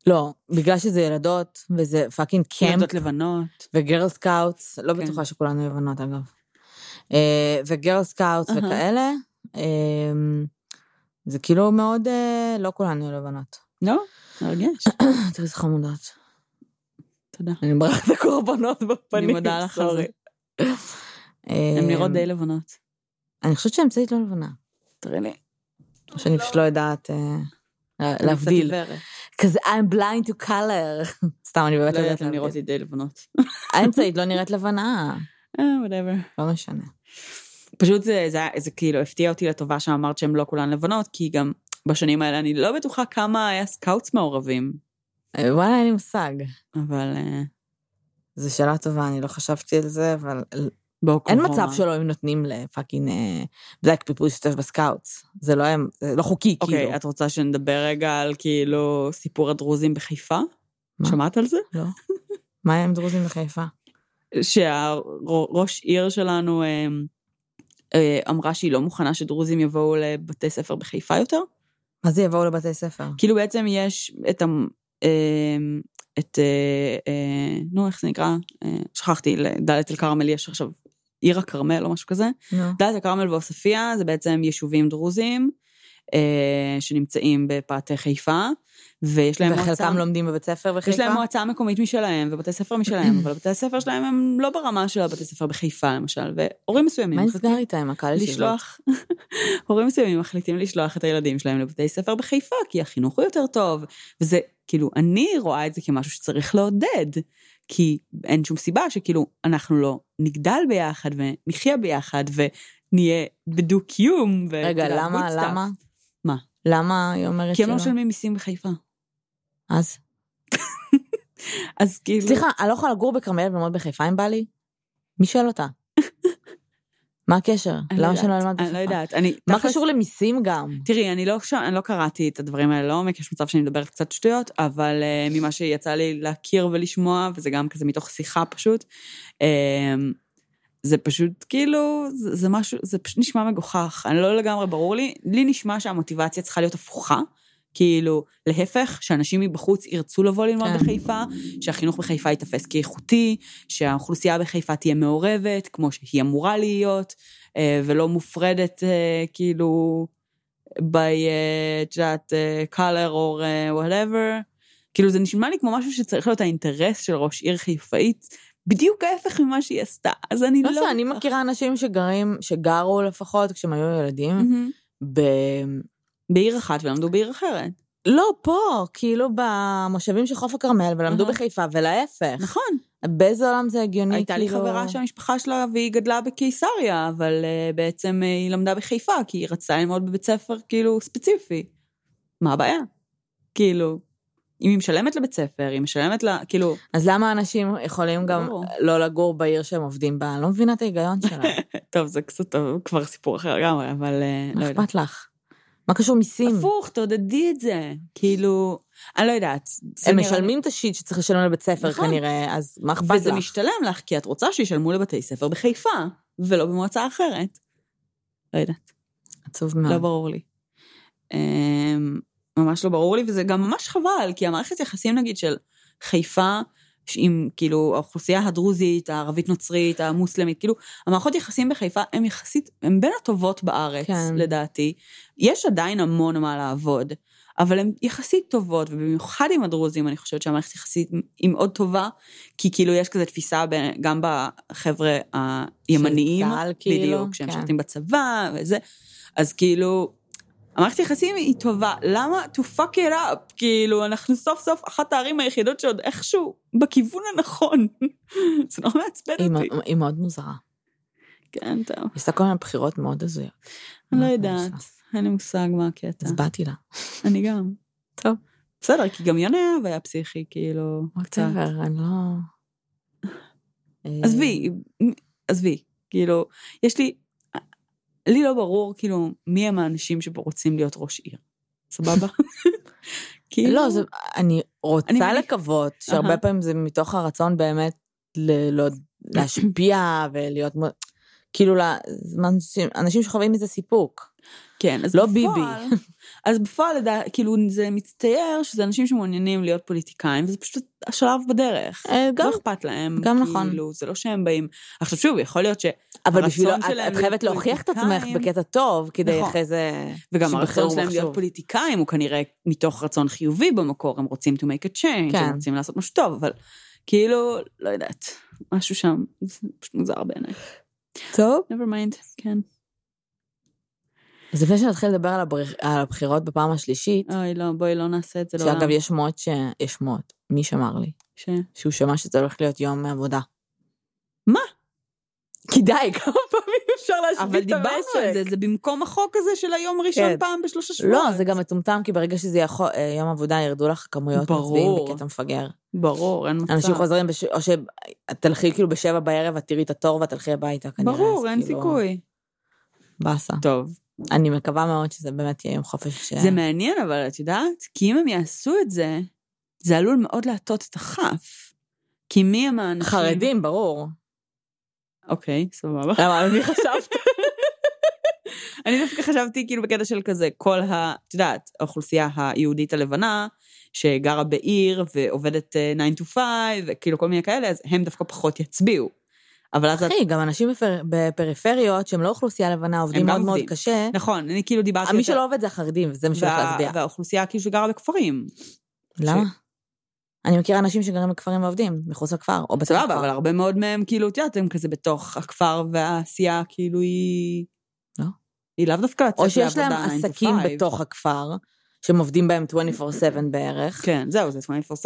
לא, בגלל שזה ילדות, וזה fucking camp, ילדות לבנות, ו girl scouts, לא כן. בטוחה שכולן לבנות אגב. אה, ו girl scouts אהה. וכאלה, אה, זה כאילו מאוד, אה, לא כולנו לבנות. לא? מרגש, תראי איזה חמודות. תודה. אני מראה את הקורבנות בפנים, אני מודה לך על. זה. הן נראות אה, די לבנות. אני חושבת שהאמצעית לא לבנה. תראי לי. או שאני פשוט לא יודעת אה, להבדיל. כזה I'm blind to color. סתם, אני באמת לא לא יודעת, יודעת הן נראות להבדיל. לי די לבנות. האמצעית לא נראית לבנה, אה, whatever. לא משנה. פשוט זה כאילו הפתיע אותי לטובה שאמרת שהן לא כולן לבנות, כי גם בשנים האלה אני לא בטוחה כמה היה scouts מעורבים, אה, וואלה, אין לי מושג. אבל אה, זו שאלה טובה, אני לא חשבתי על זה, אבל. אין מצב שלא היו נותנים ל fucking black people להשתתף ב scouts. זה לא זה לא חוקי, כאילו. אוקיי, את רוצה שנדבר רגע על כאילו סיפור הדרוזים בחיפה? מה? שמעת על זה? לא. מה היה עם דרוזים בחיפה? שהראש עיר שלנו אה, אה, אמרה שהיא לא מוכנה שדרוזים יבואו לבתי ספר בחיפה יותר. זה יבואו לבתי ספר? כאילו בעצם יש את ה... אה, את... אה, אה, נו, איך זה נקרא? אה, שכחתי, לדאלית אל כרמל יש עכשיו עיר הכרמל או משהו כזה. נו. דאלית אל כרמל ועוספיא זה בעצם יישובים דרוזיים שנמצאים בפאתי חיפה, ויש להם מועצה... וחלקם לומדים בבית ספר בחיפה? יש להם מועצה מקומית משלהם ובתי ספר משלהם, אבל בתי הספר שלהם הם לא ברמה של הבתי ספר בחיפה למשל, והורים מסוימים מה נסגר איתה עם הקהל? לשלוח, הורים מסוימים מחליטים לשלוח את הילדים שלהם לבתי ספר בחיפה, כי החינוך הוא יותר טוב, וזה, כאילו, אני רואה את זה כמשהו שצריך לעודד, כי אין שום סיבה שכאילו אנחנו לא נגדל ביחד ונחיה ביחד ונהיה בדו-קיום. רגע, למה. למה? מה? למה היא אומרת כי הם שלא? לא משלמים מיסים בחיפה. אז? אז כאילו... סליחה, אני לא יכולה לגור בכרמיאל וללמוד בחיפה אם בא לי? מי שואל אותה? מה הקשר? לא למה שלא יודעת, אלמד אני לא בחיפה? יודעת. אני... מה קשור למיסים גם? תראי, אני לא, אני לא קראתי את הדברים האלה לעומק, יש מצב שאני מדברת קצת שטויות, אבל uh, ממה שיצא לי להכיר ולשמוע, וזה גם כזה מתוך שיחה פשוט, uh, זה פשוט כאילו, זה, זה משהו, זה פשוט נשמע מגוחך, אני לא לגמרי ברור לי, לי נשמע שהמוטיבציה צריכה להיות הפוכה, כאילו, להפך, שאנשים מבחוץ ירצו לבוא ללמוד כן. בחיפה, שהחינוך בחיפה ייתפס כאיכותי, שהאוכלוסייה בחיפה תהיה מעורבת, כמו שהיא אמורה להיות, אה, ולא מופרדת אה, כאילו by, אה, את יודעת, color or whatever. כאילו זה נשמע לי כמו משהו שצריך להיות האינטרס של ראש עיר חיפאית, בדיוק ההפך ממה שהיא עשתה, אז אני לא... לא שאני מכירה אנשים שגרים, שגרו לפחות כשהם היו ילדים, מהמם. ב... בעיר אחת ולמדו בעיר אחרת. לא, פה, כאילו במושבים של חוף הכרמל, ולמדו. בחיפה, ולהפך. נכון. באיזה עולם זה הגיוני, הייתה לי כאילו... חברה שהמשפחה שלה, והיא גדלה בקיסריה, אבל uh, בעצם uh, היא למדה בחיפה, כי היא רצתה ללמוד בבית ספר, כאילו, ספציפי. מה הבעיה? כאילו, אם היא משלמת לבית ספר, היא משלמת לה, כאילו, אז למה אנשים יכולים גם. לא לגור בעיר שהם עובדים בה? אני לא מבינה את ההיגיון שלהם. טוב, זה קצת טוב, כבר סיפור אחר לגמרי, אבל uh, מה לא יודעת. אכפת לך? מה קשור מיסים? הפוך, תעודדי את זה. כאילו, אני לא יודעת. הם משלמים את השיט שצריך לשלם לבית ספר נכון. כנראה, אז מה אכפת וזה לך? משתלם לך, כי את רוצה שישלמו לבתי ספר בחיפה, ולא במועצה אחרת. לא יודעת. עצוב לא מאוד. ברור לי. אמ, ממש לא ברור לי, וזה גם ממש חבל, כי המערכת יחסים, נגיד, של חיפה, עם כאילו האוכלוסייה הדרוזית, הערבית-נוצרית, המוסלמית, כאילו, המערכות יחסים בחיפה הם יחסית, הם בין הטובות בארץ, כן. לדעתי. יש עדיין המון מה לעבוד, אבל הן יחסית טובות, ובמיוחד עם הדרוזים, אני חושבת שהמערכת יחסית היא מאוד טובה, כי כאילו יש כזה תפיסה ב- גם בחבר'ה הימניים, צה"ל, כאילו, בדיוק, שהם כן. משרתים בצבא וזה, אז כאילו, המערכת יחסים היא טובה, למה to fuck it up? כאילו, אנחנו סוף סוף אחת הערים היחידות שעוד איכשהו בכיוון הנכון. זה נורא מעצבן אותי. היא מאוד מוזרה. כן, טוב. היא עושה כל מיני בחירות מאוד הזויות. אני לא יודעת? אין לי מושג מה הקטע. אז באתי לה. אני גם. טוב. בסדר, כי גם יונה יהב היה פסיכי, כאילו, קצת. אני לא... אה, עזבי, עזבי, כאילו, יש לי, לי לא ברור, כאילו, מי הם האנשים שפה רוצים להיות ראש עיר. סבבה? כאילו, לא, זה, אני אני רוצה מניח- לקוות שהרבה. פעמים זה מתוך הרצון באמת ל- לא- להשפיע ולהיות, כאילו, אנשים שחווים מזה סיפוק. כן, אז לא בפועל, ביבי. אז בפועל, כאילו, זה מצטייר שזה אנשים שמעוניינים להיות פוליטיקאים, וזה פשוט השלב בדרך. אה, גם, לא אכפת להם, גם נכון. כאילו, זה לא שהם באים... עכשיו שוב, יכול להיות ש... אבל בשביל, את, שלהם את חייבת להוכיח את עצמך בקטע טוב, כדי נכון. אחרי זה... וגם הרצון שלהם להיות. פוליטיקאים הוא כנראה מתוך רצון חיובי במקור, הם רוצים to make a change, כן. הם רוצים לעשות משהו טוב, אבל כאילו, לא יודעת, משהו שם, זה פשוט מוזר בעיניי. טוב. never mind, כן. אז לפני שנתחיל לדבר על, הבר... על הבחירות בפעם השלישית, אוי, לא, בואי לא נעשה את זה לעולם. שאגב, יש שמועות ש... יש שמועות, מי שמר לי? ש... שהוא שמע שזה הולך להיות יום עבודה. מה? כי די, כמה פעמים אפשר אבל להשבית את דיברנו על זה, המשק? זה במקום החוק הזה של היום ראשון כן. פעם בשלושה שבועות. לא, זה גם מטומטם, כי ברגע שזה יכול, אה, יום עבודה, ירדו לך כמויות מצביעים. בקטע מפגר. ברור, אין מצב. אנשים חוזרים, בש... או שתלכי כאילו בשבע בערב, את תראי את התור ואת תלכי הביתה כנראה. ברור, אין כאילו, סיכוי. באסה. טוב. אני מקווה מאוד שזה באמת יהיה יום חופש. ש- זה מעניין, אבל את יודעת, כי אם הם יעשו את זה, זה עלול מאוד להטות את הכף. כי מי הם האנשים... חרדים, ברור. אוקיי, סבבה. למה, על מי חשבת? אני דווקא חשבתי כאילו בקטע של כזה, כל ה... את יודעת, האוכלוסייה היהודית הלבנה, שגרה בעיר ועובדת אה, 9 to 5, וכאילו כל מיני כאלה, אז הם דווקא פחות יצביעו. אבל אז... את- אחי, גם אנשים בפר- בפריפריות, שהם לא אוכלוסייה לבנה, עובדים גם מאוד מאוד עובדים. קשה. נכון, אני כאילו דיברתי... מי יותר- שלא עובד זה החרדים, וזה מה שהולך וה- להצביע. והאוכלוסייה כאילו שגרה בכפרים. למה? אני מכירה אנשים שגרים בכפרים ועובדים, מחוץ לכפר, או בתוך סבבה, הכפר. אבל הרבה מאוד מהם, כאילו, את יודעת, הם כזה בתוך הכפר והעשייה, כאילו, היא... לא. היא לאו דווקא לצאת או שיש להם לעבודה 9 to עסקים 5. בתוך הכפר, שהם עובדים בהם 24/7 בערך. כן, זהו, זה 24/7.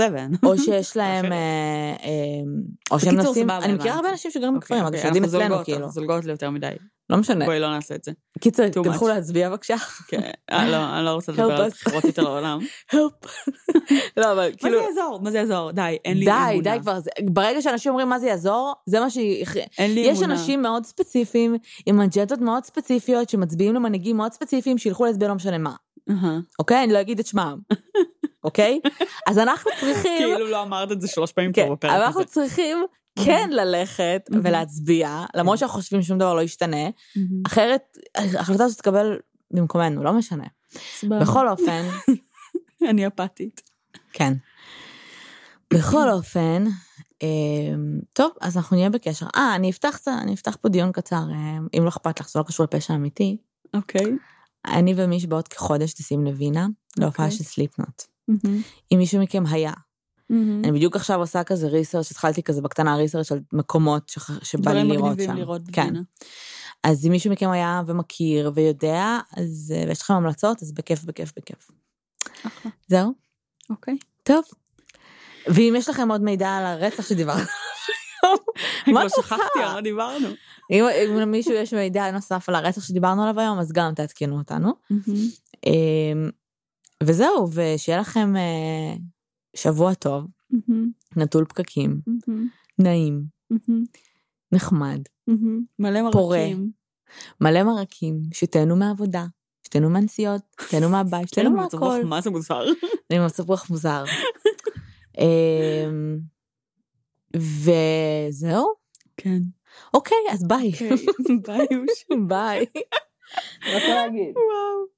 או שיש להם. אה, אה, או שהם נוסעים, אני מכירה. הרבה אנשים שגרים אוקיי, בכפרים, אגב, אוקיי, שעובדים אנחנו אצלנו, כאילו. אנחנו זולגות ליותר מדי. לא משנה. בואי לא נעשה את זה. קיצר, תלכו. להצביע בבקשה. כן, אה, לא, אני לא רוצה לדבר על. בחירות יותר לעולם. Help. לא, אבל מה כאילו, זה יעזור? מה זה יעזור? די, אין לי די, אמונה. די כבר, זה- ברגע שאנשים אומרים מה זה יעזור, זה מה ש... אין לי יש אמונה. אנשים מאוד ספציפיים, עם אג'נדות מאוד ספציפיות, שמצביעים למנהיגים מאוד ספציפיים, שילכו להצביע לא משנה מה. אוקיי? אני לא אגיד את שמם, אוקיי? אז אנחנו צריכים, כאילו לא אמרת את זה שלוש פעמים כן, כבר בפרק הזה. אנחנו צריכים כן ללכת. ולהצביע, למרות שאנחנו חושבים ששום דבר לא ישתנה. אחרת ההחלטה הזאת תתקבל במקומנו, לא משנה. בכל אופן, אני אפתית. כן. בכל אופן, אמ, טוב, אז אנחנו נהיה בקשר. אה, אני אפתח, אני אפתח פה דיון קצר, אמ, אם לא אכפת לך, זה לא קשור לפשע אמיתי. אוקיי. אני ומיש בעוד כחודש טסים לווינה, להופעה אוקיי. של סליפנוט. אם מישהו מכם היה. אני בדיוק עכשיו עושה כזה ריסרצ', התחלתי כזה בקטנה ריסרצ' על מקומות שבא לי לראות שם. לראות כן. אז אם מישהו מכם היה ומכיר ויודע, אז אה, ויש לכם המלצות, אז בכיף, בכיף, בכיף. אחלה. זהו? אוקיי. טוב. ואם יש לכם עוד מידע על הרצח שדיברנו, אני מה כבר את שכחתי עושה? על מה דיברנו. אם אם למישהו יש מידע נוסף על הרצח שדיברנו עליו היום, אז גם תעדכנו אותנו. אמ, וזהו, ושיהיה לכם אה, שבוע טוב, נטול פקקים, נעים, נחמד, מלא פורה. מרקים. מלא מרקים, שתהנו מהעבודה, שתהנו מהנסיעות, שתהנו מהבית, שתהנו כן, מצב רוח מהכל. מה זה מוזר. אני במצב רוח מוזר. וזהו? כן. אוקיי, אז ביי. אוקיי. ביי יוש. ביי. רוצה להגיד. וואו.